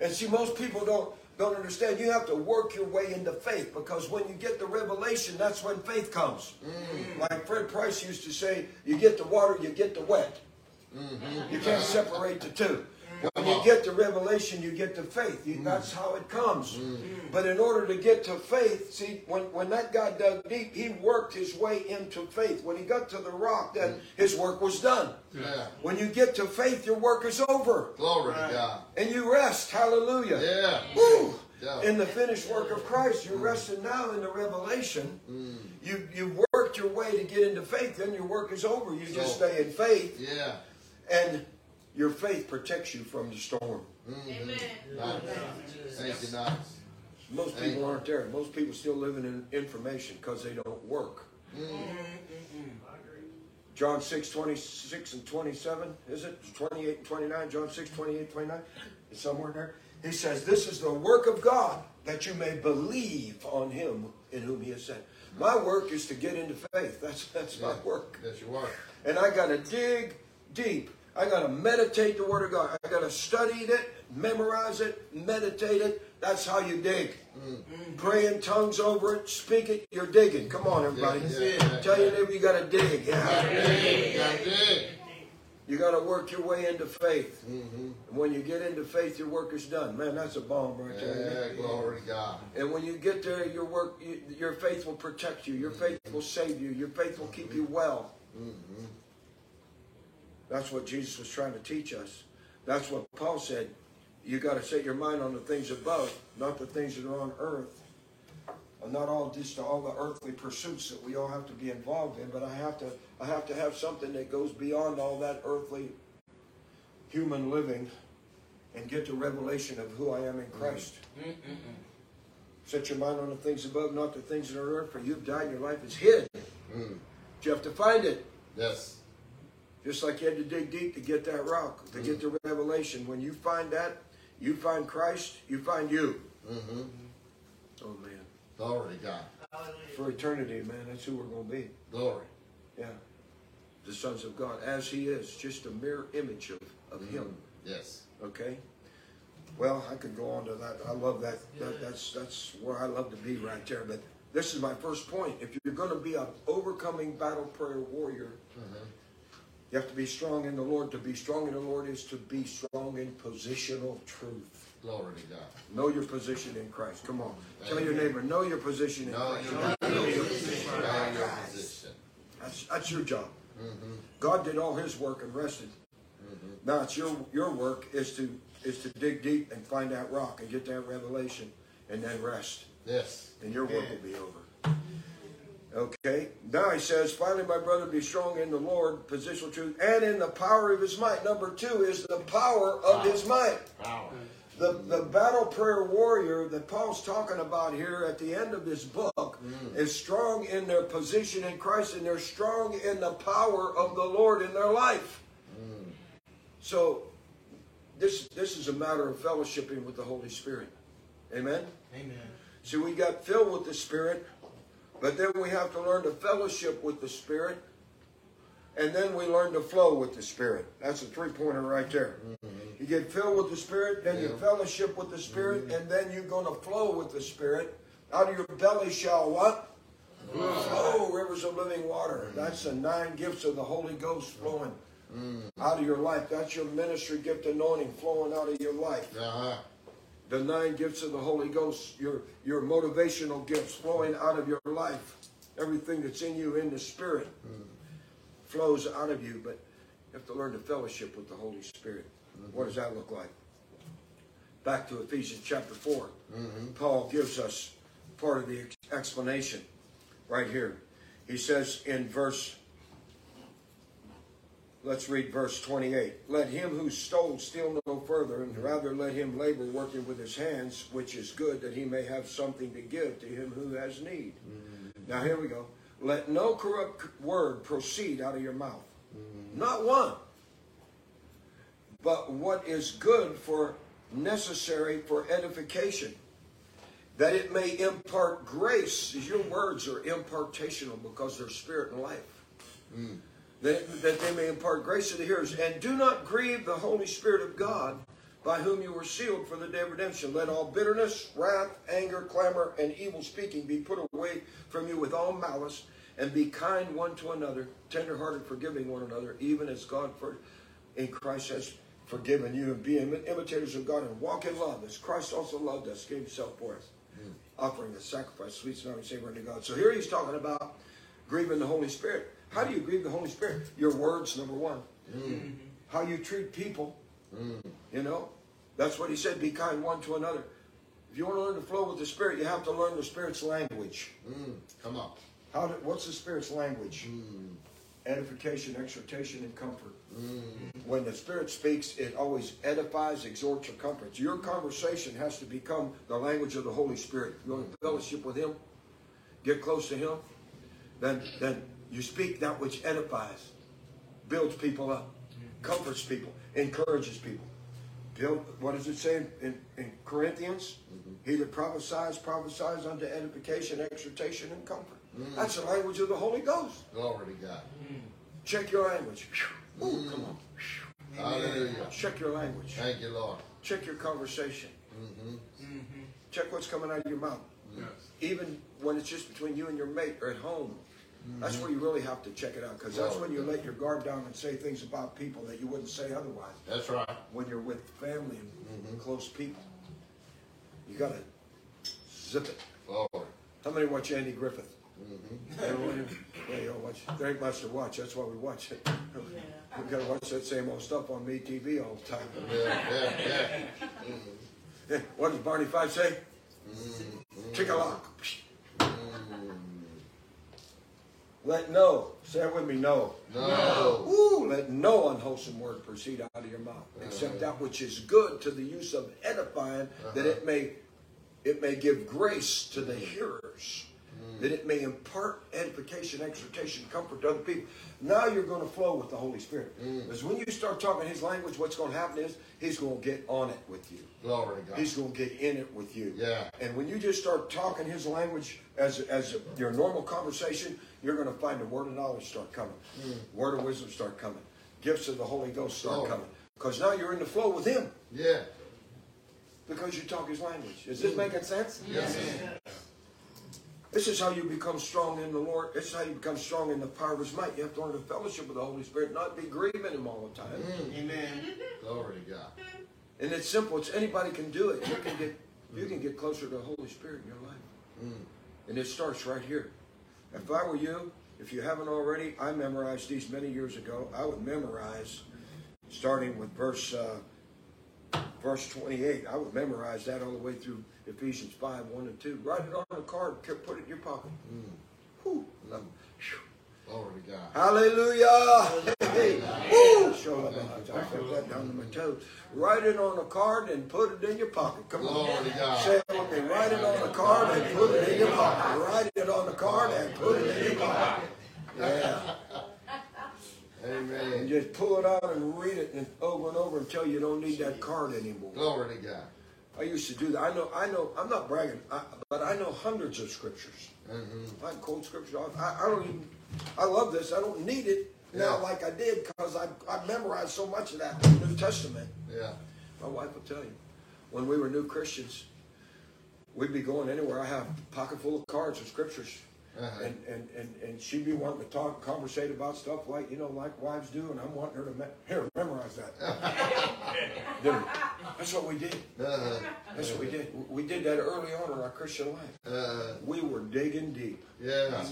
And see, most people don't don't understand. You have to work your way into faith because when you get the revelation, that's when faith comes. Mm-hmm. Like Fred Price used to say, you get the water, you get the wet. Mm-hmm. You can't separate the two. When you get the revelation, you get the faith. You, mm. that's how it comes. Mm. But in order to get to faith, see, when, when that guy dug deep, he worked his way into faith. When he got to the rock, then mm. his work was done. Yeah. When you get to faith, your work is over. Glory to God. And you rest. Hallelujah. Yeah. Woo! Yeah. In the finished work of Christ, you're resting now in the revelation. You you worked your way to get into faith, then your work is over. You just stay in faith, Yeah. and your faith protects you from the storm. Amen. Nice. Thank you, nice. Most people aren't there. Most people still living in information because they don't work. Mm. Mm-hmm. John 6, 26 and 27, is it? 28 and 29, John 6, 28, 29. It's somewhere there. He says, This is the work of God, that you may believe on him in whom he has sent. My work is to get into faith. That's that's my work. That's your work. And I gotta dig deep. I gotta meditate the word of God. I gotta study it, memorize it, meditate it. That's how you dig. Mm. Pray in tongues over it, speak it, you're digging. Come on, everybody. Yeah, yeah, yeah. Tell your neighbor you gotta dig. Yeah. Dig. Dig. You gotta work your way into faith. Mm-hmm. And when you get into faith, your work is done. Man, that's a bomb right there. Yeah. Glory to God. And when you get there, your work, your faith will protect you. Your faith will save you. Your faith will keep you well. Mm-hmm. That's what Jesus was trying to teach us. That's what Paul said. You got to set your mind on the things above, not the things that are on earth. And not all just all the earthly pursuits that we all have to be involved in, but I have to I have to have something that goes beyond all that earthly human living and get the revelation of who I am in Christ. Set your mind on the things above, not the things that are earth, for you've died, your life is hid. Mm. You have to find it. Yes. Just like you had to dig deep to get that rock, to get the revelation. When you find that, you find Christ, you find you. Mm-hmm. Oh man. Glory to God. For eternity, man, that's who we're gonna be. Glory. Yeah. The sons of God, as he is, just a mirror image of, of him. Yes. Okay? Well, I could go on to that. I love that. that. That's that's where I love to be right there. But this is my first point. If you're going to be an overcoming battle prayer warrior, you have to be strong in the Lord. To be strong in the Lord is to be strong in positional truth. Glory to God. Know your position in Christ. Come on. Tell your neighbor, know your position in Know Christ. your, know your position. Know your position. That's, that's your job. Mm-hmm. God did all his work and rested. Mm-hmm. Now it's your your work is to is to dig deep and find that rock and get that revelation and then rest. Yes. And your work will be over. Okay. Now he says, finally, my brother, be strong in the Lord, positional truth, and in the power of his might. Number two is the power of his might. Power. The, the battle prayer warrior that Paul's talking about here at the end of this book mm. is strong in their position in Christ and they're strong in the power of the Lord in their life. Mm. So this this is a matter of fellowshipping with the Holy Spirit. Amen. Amen. See, we got filled with the Spirit, but then we have to learn to fellowship with the Spirit, and then we learn to flow with the Spirit. That's a three pointer right there. Mm-hmm. You get filled with the Spirit, then you fellowship with the Spirit, mm-hmm. and then you're going to flow with the Spirit. Out of your belly shall what? Flow rivers of living water. Mm-hmm. That's the nine gifts of the Holy Ghost flowing out of your life. That's your ministry gift anointing flowing out of your life. Uh-huh. The nine gifts of the Holy Ghost, your your motivational gifts flowing out of your life. Everything that's in you in the Spirit flows out of you, but you have to learn to fellowship with the Holy Spirit. What does that look like? Back to Ephesians chapter 4. Mm-hmm. Paul gives us part of the explanation right here. He says in verse, let's read verse 28. Let him who stole steal no further, and rather let him labor working with his hands, which is good, that he may have something to give to him who has need. Mm-hmm. Now here we go. Let no corrupt word proceed out of your mouth. Mm-hmm. Not one. But what is good for necessary for edification, that it may impart grace. Your words are impartational because they're spirit and life. Mm. That, that they may impart grace to the hearers. And do not grieve the Holy Spirit of God, by whom you were sealed for the day of redemption. Let all bitterness, wrath, anger, clamor, and evil speaking be put away from you with all malice, and be kind one to another, tenderhearted, forgiving one another, even as God for, in Christ has forgiven you, and be imi- imitators of God, and walk in love, as Christ also loved us, gave himself for us, hmm. offering a sacrifice, sweet smelling savor unto God. So here he's talking about grieving the Holy Spirit. How do you grieve the Holy Spirit? Your words, number one. Mm-hmm. How you treat people, mm. you know, that's what he said. Be kind one to another. If you want to learn to flow with the Spirit, you have to learn the Spirit's language. Mm. Come on. How? Do, what's the Spirit's language? Mm. Edification, exhortation, and comfort. Mm. When the Spirit speaks, it always edifies, exhorts, or comforts. Your conversation has to become the language of the Holy Spirit. You want to fellowship with Him, get close to Him, then then you speak that which edifies, builds people up, comforts people, encourages people. Build, what does it say in, in Corinthians? Mm-hmm. He that prophesies, prophesies unto edification, exhortation, and comfort. Mm. That's the language of the Holy Ghost. Glory to God. Mm. Check your language. Ooh, come mm. on. Hallelujah. Check your language. Thank you, Lord. Check your conversation. Mm-hmm. Mm-hmm. Check what's coming out of your mouth. Yes. Even when it's just between you and your mate or at home. That's mm-hmm. where you really have to check it out because that's when you let your guard down and say things about people that you wouldn't say otherwise. That's right. When you're with family and mm-hmm. close people, you got to zip it. Glory. How many watch Andy Griffith? Everyone? Yeah, you watch. There ain't much to watch. That's why we watch it. We got to watch that same old stuff on MeTV all the time. Yeah, yeah, yeah. [laughs] Yeah, What does Barney Fife say? Mm-hmm. Tick a lock. Let no. Say it with me. No. No. Ooh, let no unwholesome word proceed out of your mouth, except that which is good to the use of edifying, uh-huh. that it may it may give grace to the hearers, mm. that it may impart edification, exhortation, comfort to other people. Now you're going to flow with the Holy Spirit. Mm. Because when you start talking His language, what's going to happen is He's going to get on it with you. Glory to God. He's going to get in it with you. Yeah. And when you just start talking His language as as your normal conversation, you're going to find the word of knowledge start coming, mm. word of wisdom start coming, gifts of the Holy Ghost start Oh. coming. Because now you're in the flow with Him Yeah. because you talk His language. Is this mm. making sense? Yes. This is how you become strong in the Lord. This is how you become strong in the power of His might. You have to learn to fellowship with the Holy Spirit, not be grieving Him all the time. Mm. Amen. [laughs] Glory to God. And it's simple. It's anybody can do it. You can get you can get closer to the Holy Spirit in your life. And it starts right here. If I were you, if you haven't already, I memorized these many years ago. I would memorize starting with verse uh, verse 28. I would memorize that all the way through Ephesians 5, 1 and 2. Write it on a card, put it in your pocket. Whew. Love- phew. Glory to God. Hallelujah! Hey, woo! Show up. I that down to my toes. Write it on a card and put it in your pocket. Come on. Glory to God. Say it with me. Write it on a card and put it in your pocket. Write it on a card and put it in your pocket. Yeah. Amen. And just pull it out and read it and over and over until you don't need that card anymore. Glory to God. I used to do that. I know. I know. I'm not bragging, I, but I know hundreds of scriptures. Mm-hmm. I quote scripture. I, I don't even. I love this. I don't need it Yeah. now like I did because I I memorized so much of that New Testament. Yeah. My wife will tell you, when we were new Christians, we'd be going anywhere. I have a pocket full of cards of scriptures. Uh-huh. and, and, and, and she'd be wanting to talk, conversate about stuff like, you know, like wives do, and I'm wanting her to, me- here, memorize that. [laughs] That's what we did. Uh, That's what we did. We did that early on in our Christian life. uh, We were digging deep. yeah,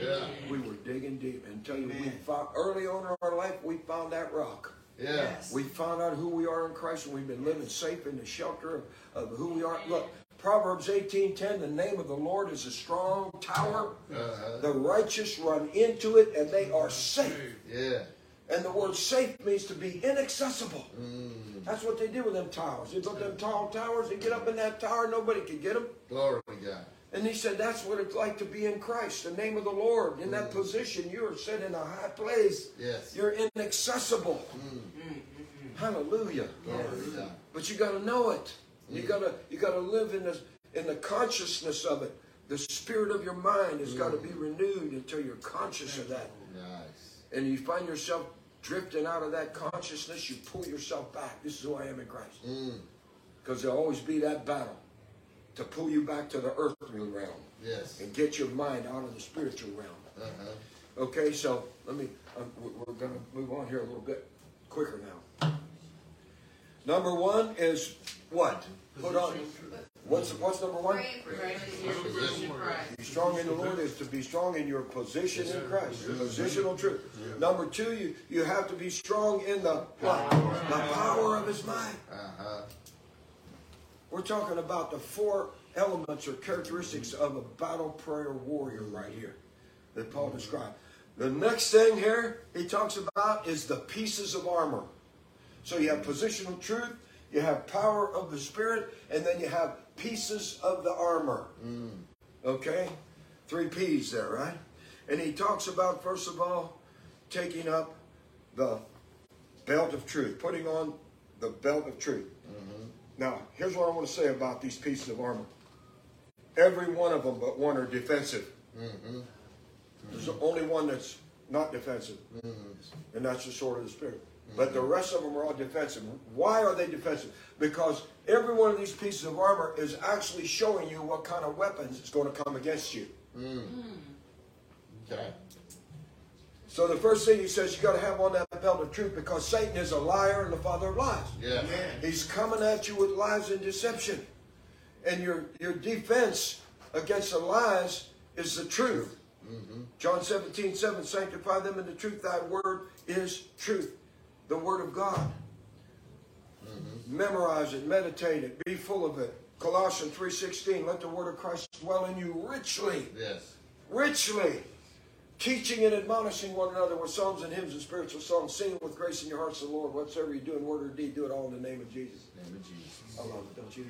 yeah, We were digging deep. And tell you, we found, early on in our life, we found that rock. yeah. Yes. We found out who we are in Christ, and we've been living safe in the shelter of, of who we are. Look, Proverbs 18:10, the name of the Lord is a strong tower. Uh-huh. The righteous run into it, and they are safe. Yeah. And the word safe means to be inaccessible. Mm. That's what they did with them towers. They built them tall towers. They get up in that tower, nobody can get them. Glory to God. And he said, that's what it's like to be in Christ, the name of the Lord. In that mm. position, you are set in a high place. Yes. You're inaccessible. Mm. Hallelujah. Glory to God. But you got to know it. You got to you got to live in the in the consciousness of it. The spirit of your mind has got to be renewed until you're conscious of that. Nice. And you find yourself drifting out of that consciousness, you pull yourself back. This is who I am in Christ. Because there'll always be that battle to pull you back to the earthly realm Yes. and get your mind out of the spiritual realm. Uh-huh. Okay, so let me, um, we're going to move on here a little bit quicker now. Number one is what? Put on. What's what's number one? Praying for your position in Christ. Be strong in the Lord is to be strong in your position in Christ. Positional truth. Number two, you, you have to be strong in the what? The power of his mind. Uh-huh. We're talking about the four elements or characteristics of a battle prayer warrior right here that Paul described. The next thing here he talks about is the pieces of armor. So you have positional truth, you have power of the spirit, and then you have pieces of the armor. Mm. Okay? Three P's there, right? And he talks about, first of all, taking up the belt of truth, putting on the belt of truth. Mm-hmm. Now, here's what I want to say about these pieces of armor. Every one of them but one are defensive. Mm-hmm. There's only one that's not defensive, mm-hmm. and that's the sword of the Spirit. But the rest of them are all defensive. Why are they defensive? Because every one of these pieces of armor is actually showing you what kind of weapons is going to come against you. Hmm. Okay. So the first thing he says you got to have on that belt of truth because Satan is a liar and the father of lies. Yeah. He's coming at you with lies and deception. And your, your defense against the lies is the truth. Mm-hmm. John 17, 7, sanctify them in the truth. Thy word is truth. The word of God. Memorize it, meditate it, be full of it. Colossians 3.16, let the word of Christ dwell in you richly. Yes. Richly. Teaching and admonishing one another with psalms and hymns and spiritual songs, singing with grace in your hearts to the Lord. Whatsoever you do in word or deed, do it all in the name of Jesus. Name of Jesus. I love it, don't you?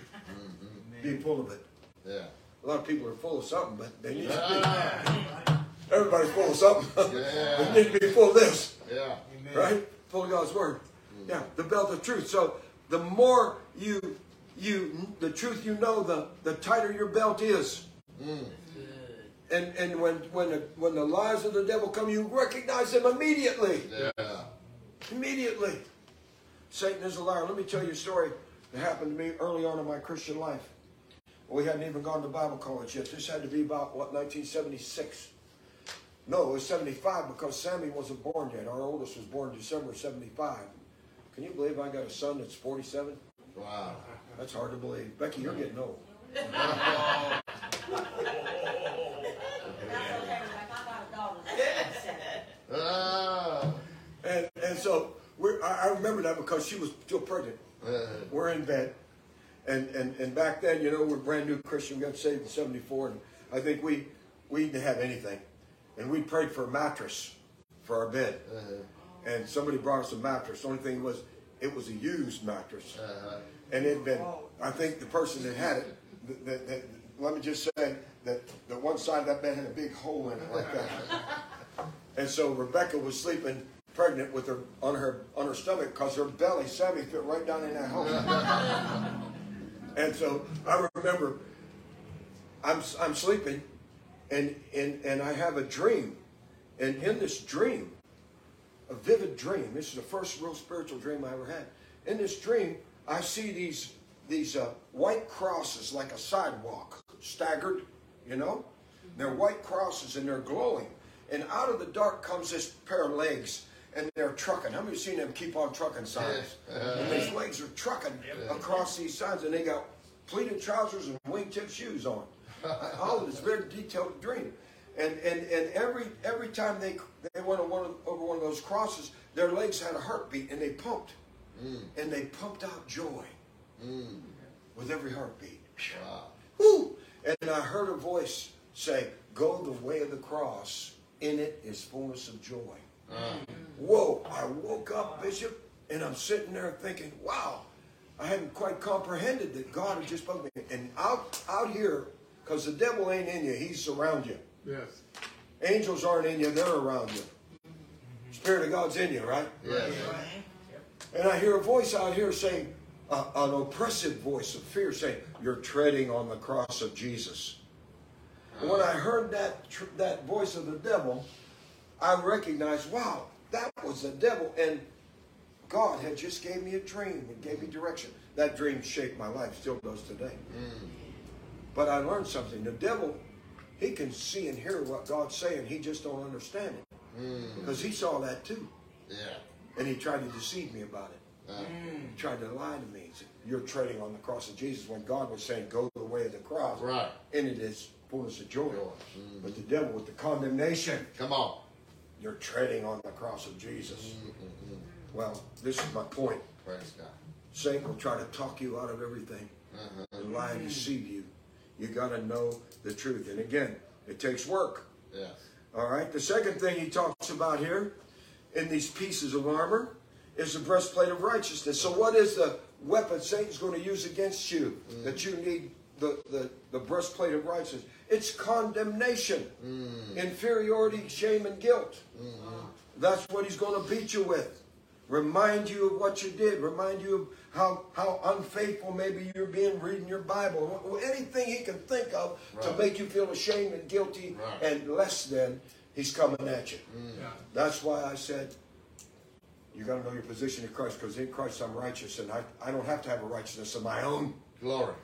Be full of it. Yeah. A lot of people are full of something, but they need to Ah, be. Everybody's full of something. Yeah. [laughs] they need to be full of this, yeah. right? Full of God's word. Yeah, the belt of truth. So the more you you the truth you know, the the tighter your belt is. Mm. And and when when the, when the lies of the devil come, you recognize them immediately. Yeah. Immediately. Satan is a liar. Let me tell you a story that happened to me early on in my Christian life. We hadn't even gone to Bible college yet. This had to be about, what, 1976? No, it was 75 because Sammy wasn't born yet. Our oldest was born December 75. Can you believe I got a son that's 47? Wow. That's hard to believe. Becky, you're getting old. [laughs] [laughs] And, and so we're, I, I remember that because she was still pregnant. Uh, we're in bed. And, and, and back then, you know, we're brand new Christian. We got saved in 74. And I think we, we didn't have anything. And we prayed for a mattress for our bed. Uh-huh. And somebody brought us a mattress. The only thing was, it was a used mattress. Uh-huh. And it had been, I think the person that had it, that, that, that, let me just say that the one side of that bed had a big hole in it like that. [laughs] And so Rebecca was sleeping pregnant with her on her on her stomach because her belly, Sammy, fit right down in that hole. [laughs] and so I remember I'm I'm sleeping, and and and I have a dream, and in this dream, a vivid dream. This is the first real spiritual dream I ever had. In this dream, I see these these uh, white crosses like a sidewalk, staggered, you know, They're white crosses and they're glowing. And out of the dark comes this pair of legs and they're trucking. How many have seen them keep on trucking signs? [laughs] And these legs are trucking across these signs and they got pleated trousers and wingtip shoes on. All of this very detailed dream. And, and, and every every time they they went on one of, over one of those crosses, their legs had a heartbeat and they pumped. Mm. And they pumped out joy mm. with every heartbeat. Wow. Woo! And I heard a voice say, Go the way of the cross. In it is fullness of joy. Uh. Whoa! I woke up, Bishop, and I'm sitting there thinking, wow, I hadn't quite comprehended that God had just spoken to me. And out, out here, because the devil ain't in you, he's around you. Yes. Angels aren't in you, they're around you. Spirit of God's in you, right? Yes. And I hear a voice out here saying, uh, an oppressive voice of fear saying, You're treading on the cross of Jesus. And when I heard that, tr- that voice of the devil, I recognized, wow, that was the devil. And God had just gave me a dream and gave me direction. That dream shaped my life, still does today. But I learned something. The devil, he can see and hear what God's saying. He just don't understand it. Because he saw that too. Yeah. And he tried to deceive me about it. Uh, He tried to lie to me. Said, You're treading on the cross of Jesus when God was saying, Go the way of the cross. Right. And it is fullness of joy. Joy. Mhm. But the devil with the condemnation, Come on. you're treading on the cross of Jesus. Mm-hmm. Well, this is my point. Praise God. Satan will try to talk you out of everything Uh-huh. and lie and deceive you. You got to know the truth. And again, it takes work. Yes. All right. The second thing he talks about here in these pieces of armor is the breastplate of righteousness. So, what is the weapon Satan's going to use against you mm. that you need the, the, the breastplate of righteousness? It's condemnation, mm. inferiority, shame, and guilt. Mm-hmm. That's what he's going to beat you with. Remind you of what you did. Remind you of how, how unfaithful maybe you're being reading your Bible. Anything he can think of to make you feel ashamed and guilty Right. and less than, he's coming at you. Mm. Yeah. That's why I said, you got to know your position in Christ because in Christ I'm righteous and I, I don't have to have a righteousness of my own. Glory.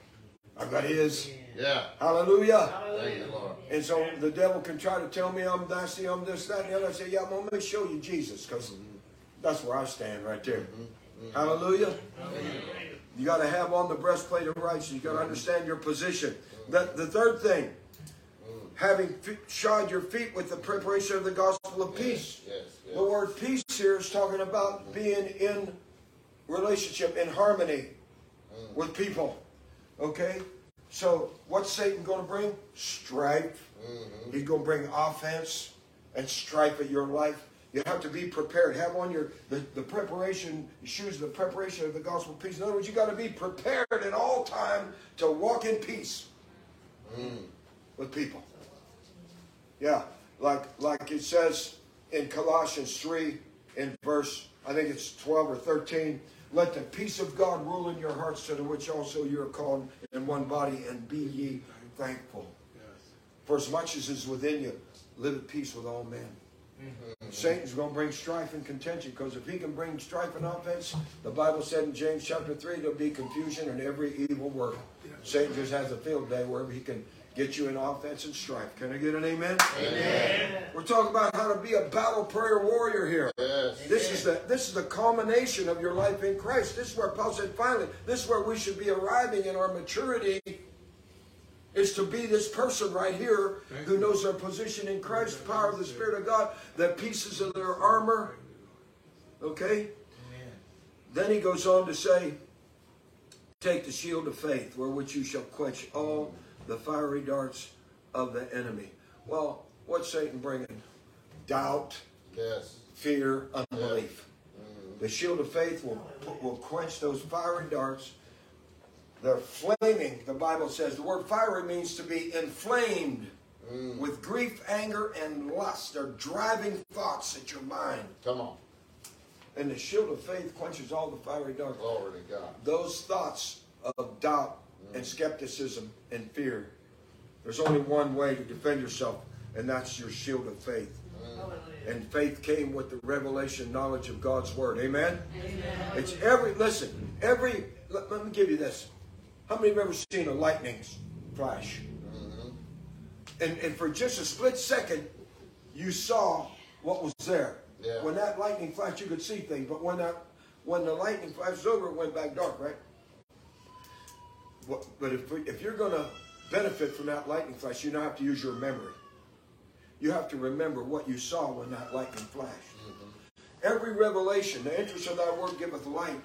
I've got his. Yeah. Hallelujah. Thank you, Lord. And so the devil can try to tell me I'm nasty, I'm this, that, and the other. I say, yeah, well, let me show you Jesus because mm-hmm. that's where I stand right there. Mm-hmm. Hallelujah. You got to have on the breastplate of righteousness. You got to understand your position. The, the third thing, having shod your feet with the preparation of the gospel of peace. Yes. Yes. The word peace here is talking about being in relationship, in harmony mm. with people. Okay? So, what's Satan going to bring? Strife. Mm-hmm. He's going to bring offense and strife at your life. You have to be prepared. Have on your the, the preparation shoes, the preparation of the gospel of peace. In other words, you got to be prepared at all time to walk in peace mm. with people. Yeah, like like it says in Colossians 3 in verse, I think it's 12 or 13. Let the peace of God rule in your hearts, to the which also you are called in one body, and be ye thankful. For as much as is within you, live at peace with all men. Satan's going to bring strife and contention because if he can bring strife and offense, the Bible said in James chapter 3, there'll be confusion in every evil work. Satan just has a field day wherever he can get you in offense and strife. Can I get an amen? Amen. We're talking about how to be a battle prayer warrior here. Yes. This is the this is the culmination of your life in Christ. This is where Paul said, finally, this is where we should be arriving in our maturity. Is to be this person right here who knows their position in Christ, the power of the Spirit of God, the pieces of their armor. Okay? Then he goes on to say, Take the shield of faith, wherewith you shall quench all the fiery darts of the enemy. Well, what's Satan bringing? Doubt, Yes. fear, unbelief. Mm-hmm. The shield of faith will, will quench those fiery darts. They're flaming, the Bible says. The word fiery means to be inflamed mm. with grief, anger, and lust. They're driving thoughts at your mind. Come on. And the shield of faith quenches all the fiery darts. Glory to God. Those thoughts of doubt and mm. skepticism and fear. There's only one way to defend yourself, and that's your shield of faith. Mm. And faith came with the revelation knowledge of God's word. Amen? It's every, listen, every, let, let me give you this. How many have ever seen a lightning flash? Mm-hmm. and, and for just a split second, you saw what was there. Yeah. When that lightning flashed, you could see things, but when that when the lightning flashed over, it went back dark, right? But if, if you're going to benefit from that lightning flash, you now have to use your memory. You have to remember what you saw when that lightning flashed. Mm-hmm. Every revelation, the interest of thy word giveth light.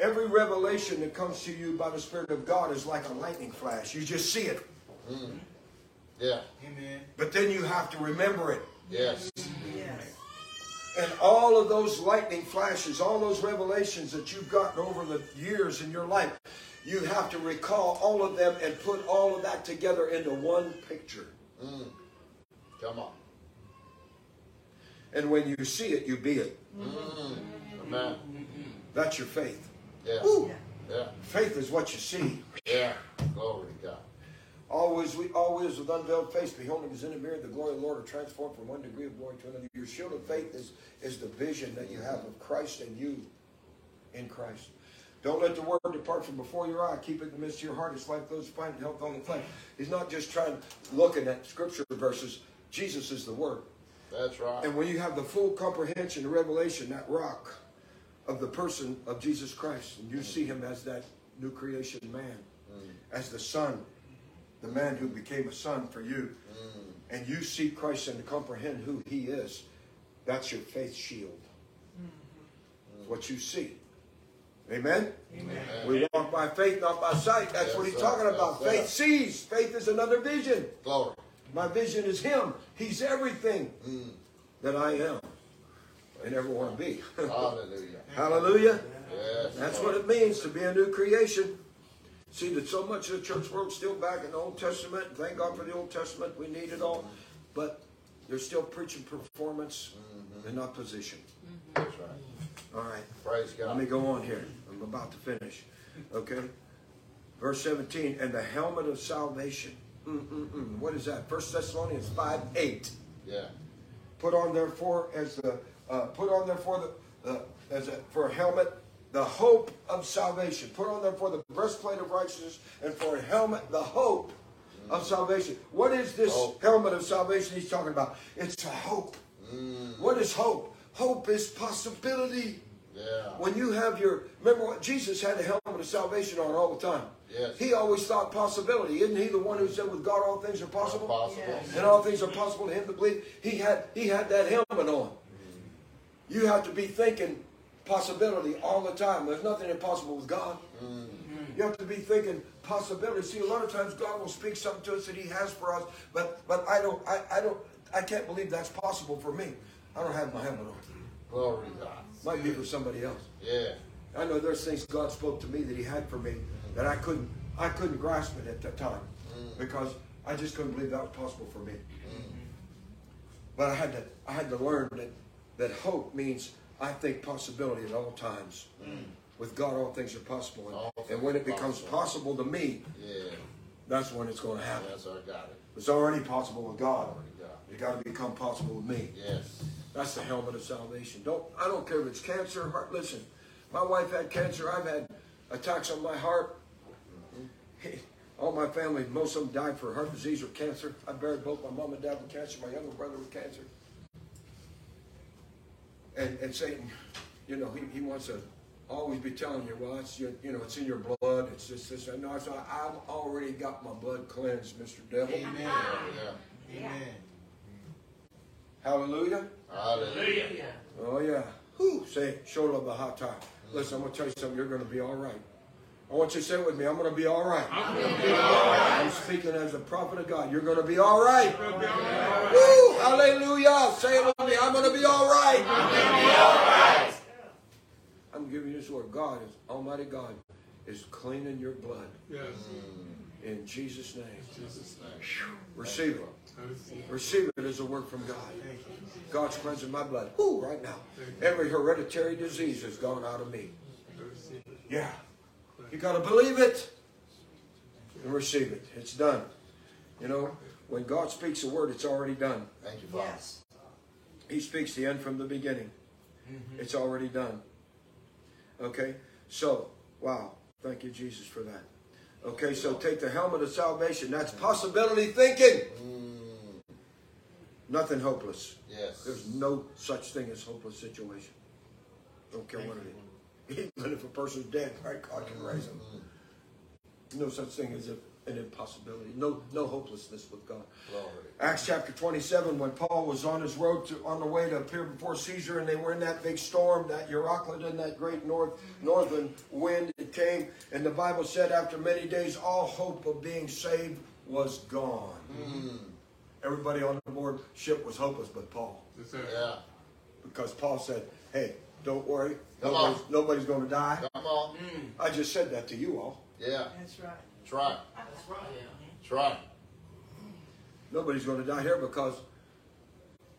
Every revelation that comes to you by the Spirit of God is like a lightning flash. You just see it, mm. Yeah. Amen. but then you have to remember it. Yes. Yes. And all of those lightning flashes, all those revelations that you've gotten over the years in your life, you have to recall all of them and put all of that together into one picture. Mm. Come on. And when you see it, you be it. Mm. Amen. That's your faith. Yeah. Woo. Yeah. Faith is what you see. Yeah. Glory to God. Always, we always with unveiled face, beholding as in a mirror the glory of the Lord, are transformed from one degree of glory to another. Your shield of faith is is the vision that you have of Christ and you in Christ. Don't let the word depart from before your eye. Keep it in the midst of your heart. It's like those who find health on the flesh. He's not just trying looking at scripture verses. Jesus is the word. That's right. And when you have the full comprehension, the revelation, that rock of the person of Jesus Christ, and you see him as that new creation man, mm. as the son, the man who became a son for you, mm. and you see Christ and comprehend who he is, that's your faith shield. It's what you see. Amen? Amen. We walk by faith, not by sight. That's Yes, what he's sir. talking about. Yes, sir. faith sees. Faith is another vision. Glory. My vision is Him. He's everything Mm. that I am and ever want to be. Hallelujah. [laughs] Hallelujah. Yes. That's what it means to be a new creation. See that so much of the church world's still back in the Old Testament. Thank God for the Old Testament. We need it all. But they're still preaching performance mm-hmm. and not position. Mm-hmm. That's right. All right. Praise God. Let me go on here. I'm about to finish. Okay? Verse 17, and the helmet of salvation. Mm-mm-mm. What is that? First Thessalonians 5 8. Yeah. Put on therefore as the uh, put on therefore the uh, as a, for a helmet the hope of salvation. Put on therefore the breastplate of righteousness, and for a helmet the hope of salvation. What is this Hope. helmet of salvation he's talking about? It's a hope. Mm. What is hope? Hope is possibility. Yeah. When you have your remember what Jesus had a helmet of salvation on all the time. Yes. He always thought possibility. Isn't he the one who said with God all things are possible? Possible. Yes. And all things are possible to him that believe. He had he had that helmet on. You have to be thinking possibility all the time. There's nothing impossible with God. Mm. You have to be thinking possibility. See, a lot of times God will speak something to us that He has for us, but but I don't I, I don't I can't believe that's possible for me. I don't have my helmet on. Glory to God. Might be for somebody else. Yeah. I know there's things God spoke to me that He had for me that I couldn't I couldn't grasp it at that time mm. because I just couldn't believe that was possible for me. Mm. But I had to I had to learn that that hope means I think possibility at all times. With God, all things are possible, and, All and when it becomes possible to me, Yeah. that's when it's going to happen. Yes, I got it. It's already possible with God. Glory to It's got to become possible with me. Yes. That's the helmet of salvation. Don't I don't care if it's cancer, heart. Listen, my wife had cancer. I've had attacks on my heart. [laughs] All my family, most of them died for heart disease or cancer. I buried both my mom and dad with cancer, my younger brother with cancer. And and Satan, you know, he, he wants to always be telling you, well, it's your, you know, it's in your blood. It's this, this. and No, so I've already got my blood cleansed, Mr. Devil. Amen. Yeah. Amen. Hallelujah. Hallelujah. Oh yeah. Whew, say shoulder of the hot top. Listen, I'm gonna tell you something. You're gonna be all right. I want you to say it with me. I'm gonna be all right. I'm be all right. I'm speaking as a prophet of God. You're gonna be all right. Woo! Hallelujah. Say it with me. I'm gonna be all right. I'm gonna be all right. I'm giving you this word. God is Almighty God is cleaning your blood Yes. in Jesus' name. Jesus' name. Receive it. Receive it. As a word from God. God's cleansing my blood. Woo, right now. Every hereditary disease has gone out of me. I receive it. Yeah. You got to believe it and receive it. It's done. You know, when God speaks a word, it's already done. Thank you, Father. Yes. He speaks the end from the beginning. Mm-hmm. It's already done. Okay? So, wow. Thank you, Jesus, for that. Okay, so take the helmet of salvation. That's possibility thinking. Mm. Nothing hopeless. Yes. There's no such thing as hopeless situation. Don't care what it is. [laughs] Even if a person's dead, right? God can raise them. No such thing as an impossibility. No, no hopelessness with God. Glory. Acts chapter 27, when Paul was on his road to, on the way to appear before Caesar, and they were in that big storm, that Euroclydon, that great north northern wind, it came, and the Bible said, after many days, all hope of being saved was gone. Mm-hmm. Everybody on the board ship was hopeless, but Paul. Yeah. because Paul said, "Hey, don't worry, Come nobody's, on. nobody's going to die." Come on. I just said that to you all. Yeah. That's right. That's right. That's right. That's right. Nobody's going to die here because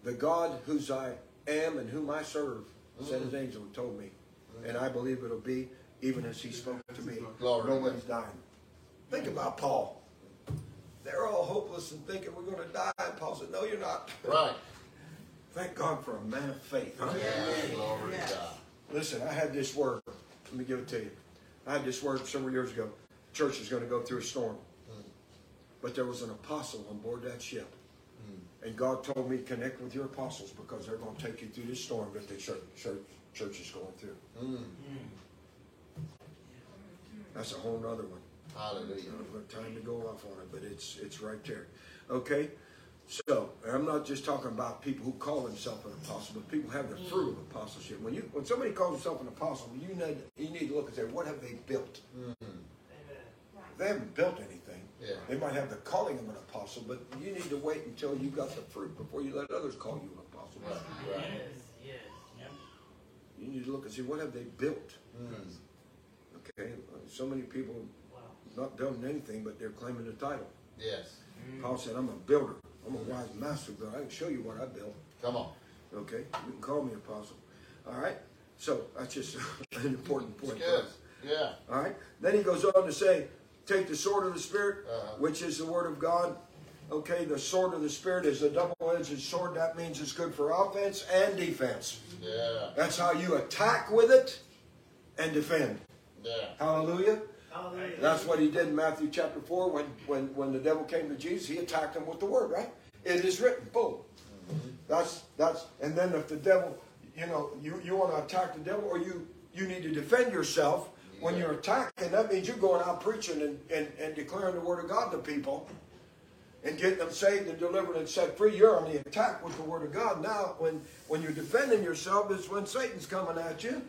the God whose I am and whom I serve mm-hmm. sent his angel and told me. Mm-hmm. And I believe it'll be even as he spoke to me. Glory to Nobody's dying. Think about Paul. They're all hopeless and thinking we're going to die. And Paul said, No, you're not. Right. Thank God for a man of faith. huh? Yeah. Glory Yeah. to God. Listen, I had this word. Let me give it to you. I had this word several years ago. Church is going to go through a storm. Mm. But there was an apostle on board that ship. Mm. And God told me, connect with your apostles because they're going to take you through this storm that the church, church, church is going through. Mm. That's a whole nother one. Hallelujah. I don't have time to go off on it, but it's it's right there. Okay? So, and I'm not just talking about people who call themselves an apostle, but people have the mm. fruit of apostleship. When you when somebody calls himself an apostle, you need you need to look and say, what have they built? If they haven't built anything. Yeah. They might have the calling of an apostle, but you need to wait until you got the fruit before you let others call you an apostle. Right. Yes, yes. You need to look and see what have they built. Mm. Okay, so many people not building anything, but they're claiming the title. Yes. Mm. Paul said, I'm a builder. I'm a wise master builder. I can show you what I built. Come on. Okay? You can call me apostle. All right? So that's just [laughs] an important point. good. Yeah. All right? Then he goes on to say, take the sword of the Spirit, Uh-huh. which is the word of God. Okay, the sword of the Spirit is a double-edged sword. That means it's good for offense and defense. Yeah. That's how you attack with it and defend. Yeah. Hallelujah. That's what he did in Matthew chapter 4 when, when, when the devil came to Jesus. He attacked him with the word, right? It is written, boom. That's, that's, and then if the devil, you know, you, you want to attack the devil or you, you need to defend yourself when you're attacking, that means you're going out preaching and, and, and declaring the word of God to people and getting them saved and delivered and set free. You're on the attack with the word of God. Now, when, when you're defending yourself, is when Satan's coming at you.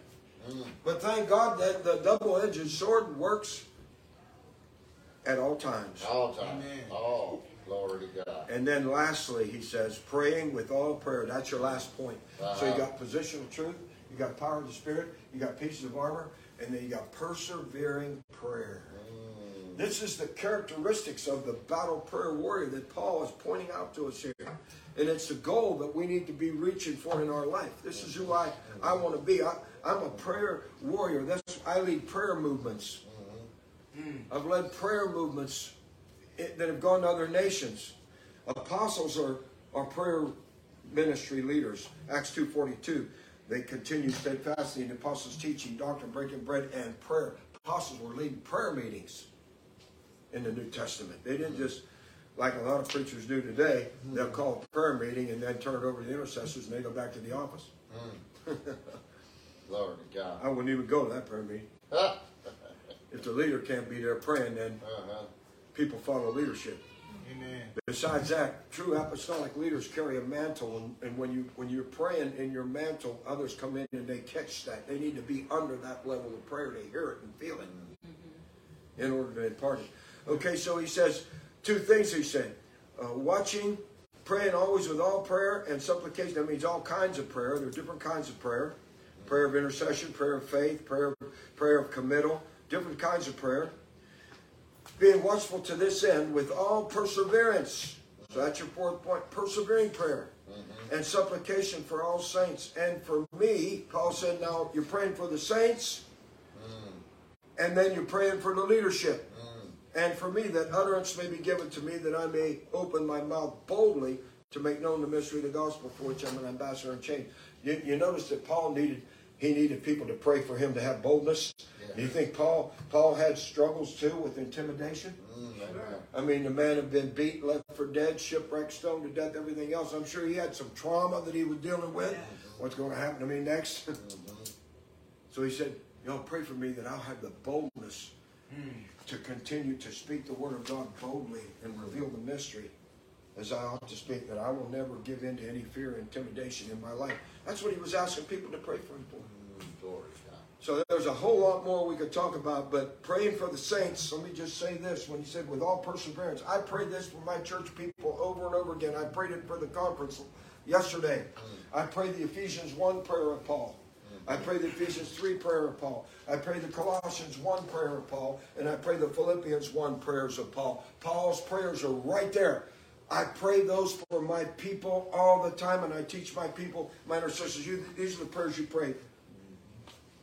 But thank God that the double-edged sword works at all times. All time. Oh, glory to God. And then lastly, he says, praying with all prayer. That's your last point. So you Uh-huh. got positional truth, you got power of the Spirit, you got pieces of armor, and then you got persevering prayer. This is the characteristics of the battle prayer warrior that Paul is pointing out to us here. And it's the goal that we need to be reaching for in our life. This is who I, I want to be. I, I'm a prayer warrior. That's I lead prayer movements. Hmm. I've led prayer movements eh, that have gone to other nations. Apostles are, are prayer ministry leaders. Acts 2.42. They continued steadfastly in the apostles' teaching, doctrine, breaking bread, and prayer. Apostles were leading prayer meetings in the New Testament. They didn't hmm. just, like a lot of preachers do today, hmm. they'll call a prayer meeting and then turn it over to the intercessors and they go back to the office. Hmm. [laughs] Glory to God. I wouldn't even go to that prayer meeting. [laughs] If the leader can't be there praying, then Uh-huh. people follow leadership. Amen. Besides that, true apostolic leaders carry a mantle, and, and when you when you're praying in your mantle, others come in and they catch that. They need to be under that level of prayer to hear it and feel it mm-hmm. in order to impart it. Okay, so he says two things. He said, uh, watching, praying always with all prayer and supplication. That means all kinds of prayer. There are different kinds of prayer: prayer of intercession, prayer of faith, prayer prayer of committal, different kinds of prayer being watchful to this end with all perseverance. So that's your fourth point persevering prayer and supplication for all saints. And for me, Paul said, now you're praying for the saints, and then you're praying for the leadership. And for me, that utterance may be given to me that I may open my mouth boldly to make known the mystery of the gospel for which I'm an ambassador in chains. You, you notice that Paul needed he needed people to pray for him to have boldness. Yeah. Do you think Paul Paul had struggles too with intimidation? Mm, amen. I mean, the man had been beat, left for dead, shipwrecked, stoned to death, everything else. I'm sure he had some trauma that he was dealing with. What's going to happen to me next? [laughs] so he said, Y'all pray for me that I'll have the boldness to continue to speak the word of God boldly and reveal the mystery as I ought to speak, that I will never give in to any fear or intimidation in my life. That's what he was asking people to pray for him for. Mm, glory God. So there's a whole lot more we could talk about, but praying for the saints, let me just say this. When he said, with all perseverance, I prayed this for my church people over and over again. I prayed it for the conference yesterday. I prayed the Ephesians 1 prayer of Paul. I pray the Ephesians 3 prayer of Paul. I pray the Colossians 1 prayer of Paul. And I pray the Philippians 1 prayers of Paul. Paul's prayers are right there. I pray those for my people all the time, and I teach my people, my intercessors, you, these are the prayers you pray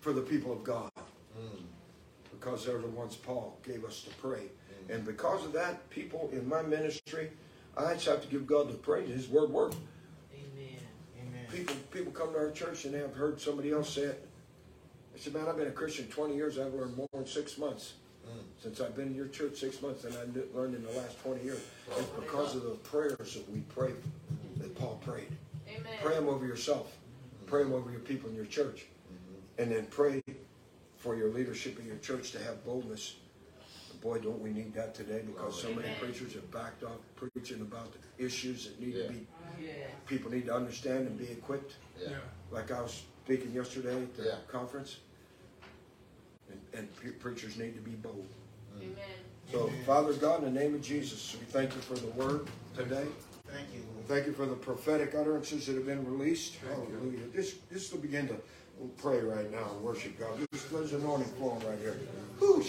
for the people of God. Because they're the ones Paul gave us to pray. And because of that, people in my ministry, I just have to give God the praise. His word works. Amen. Amen. People people come to our church and they have heard somebody else say it. They said, man, I've been a Christian 20 years. I've learned more in six months. Since I've been in your church six months than I kn- learned in the last 20 years. It's because of the prayers that we pray that Paul prayed. Amen. Pray them over yourself. Pray them over your people in your church. And then pray for your leadership in your church to have boldness. Boy, don't we need that today because so many preachers have backed off preaching about the issues that need Yeah. to be, Yeah. people need to understand and be equipped. Yeah. Yeah. Like I was speaking yesterday at the Yeah. conference. And, and pre- preachers need to be bold. Mm. Amen. So, Father God, in the name of Jesus, we thank you for the word today. Thank you. Thank you for the prophetic utterances that have been released. Hallelujah. This, just to begin to pray right now and worship God. Just, there's anointing flowing right here. Woo.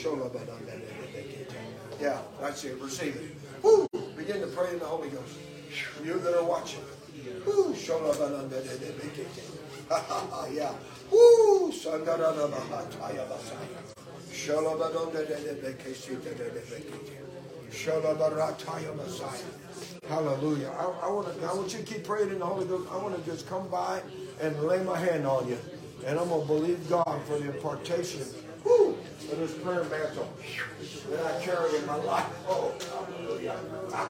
Yeah, that's it. Receive it. Woo, begin to pray in the Holy Ghost. You that are watching. Woo, ha, yeah. Woo, ya. Hallelujah. I, I want to. I want you to keep praying in the Holy Ghost. I want to just come by and lay my hand on you, and I'm gonna believe God for the impartation whew, of this prayer mantle that I carry in my life. Oh, hallelujah. Woo!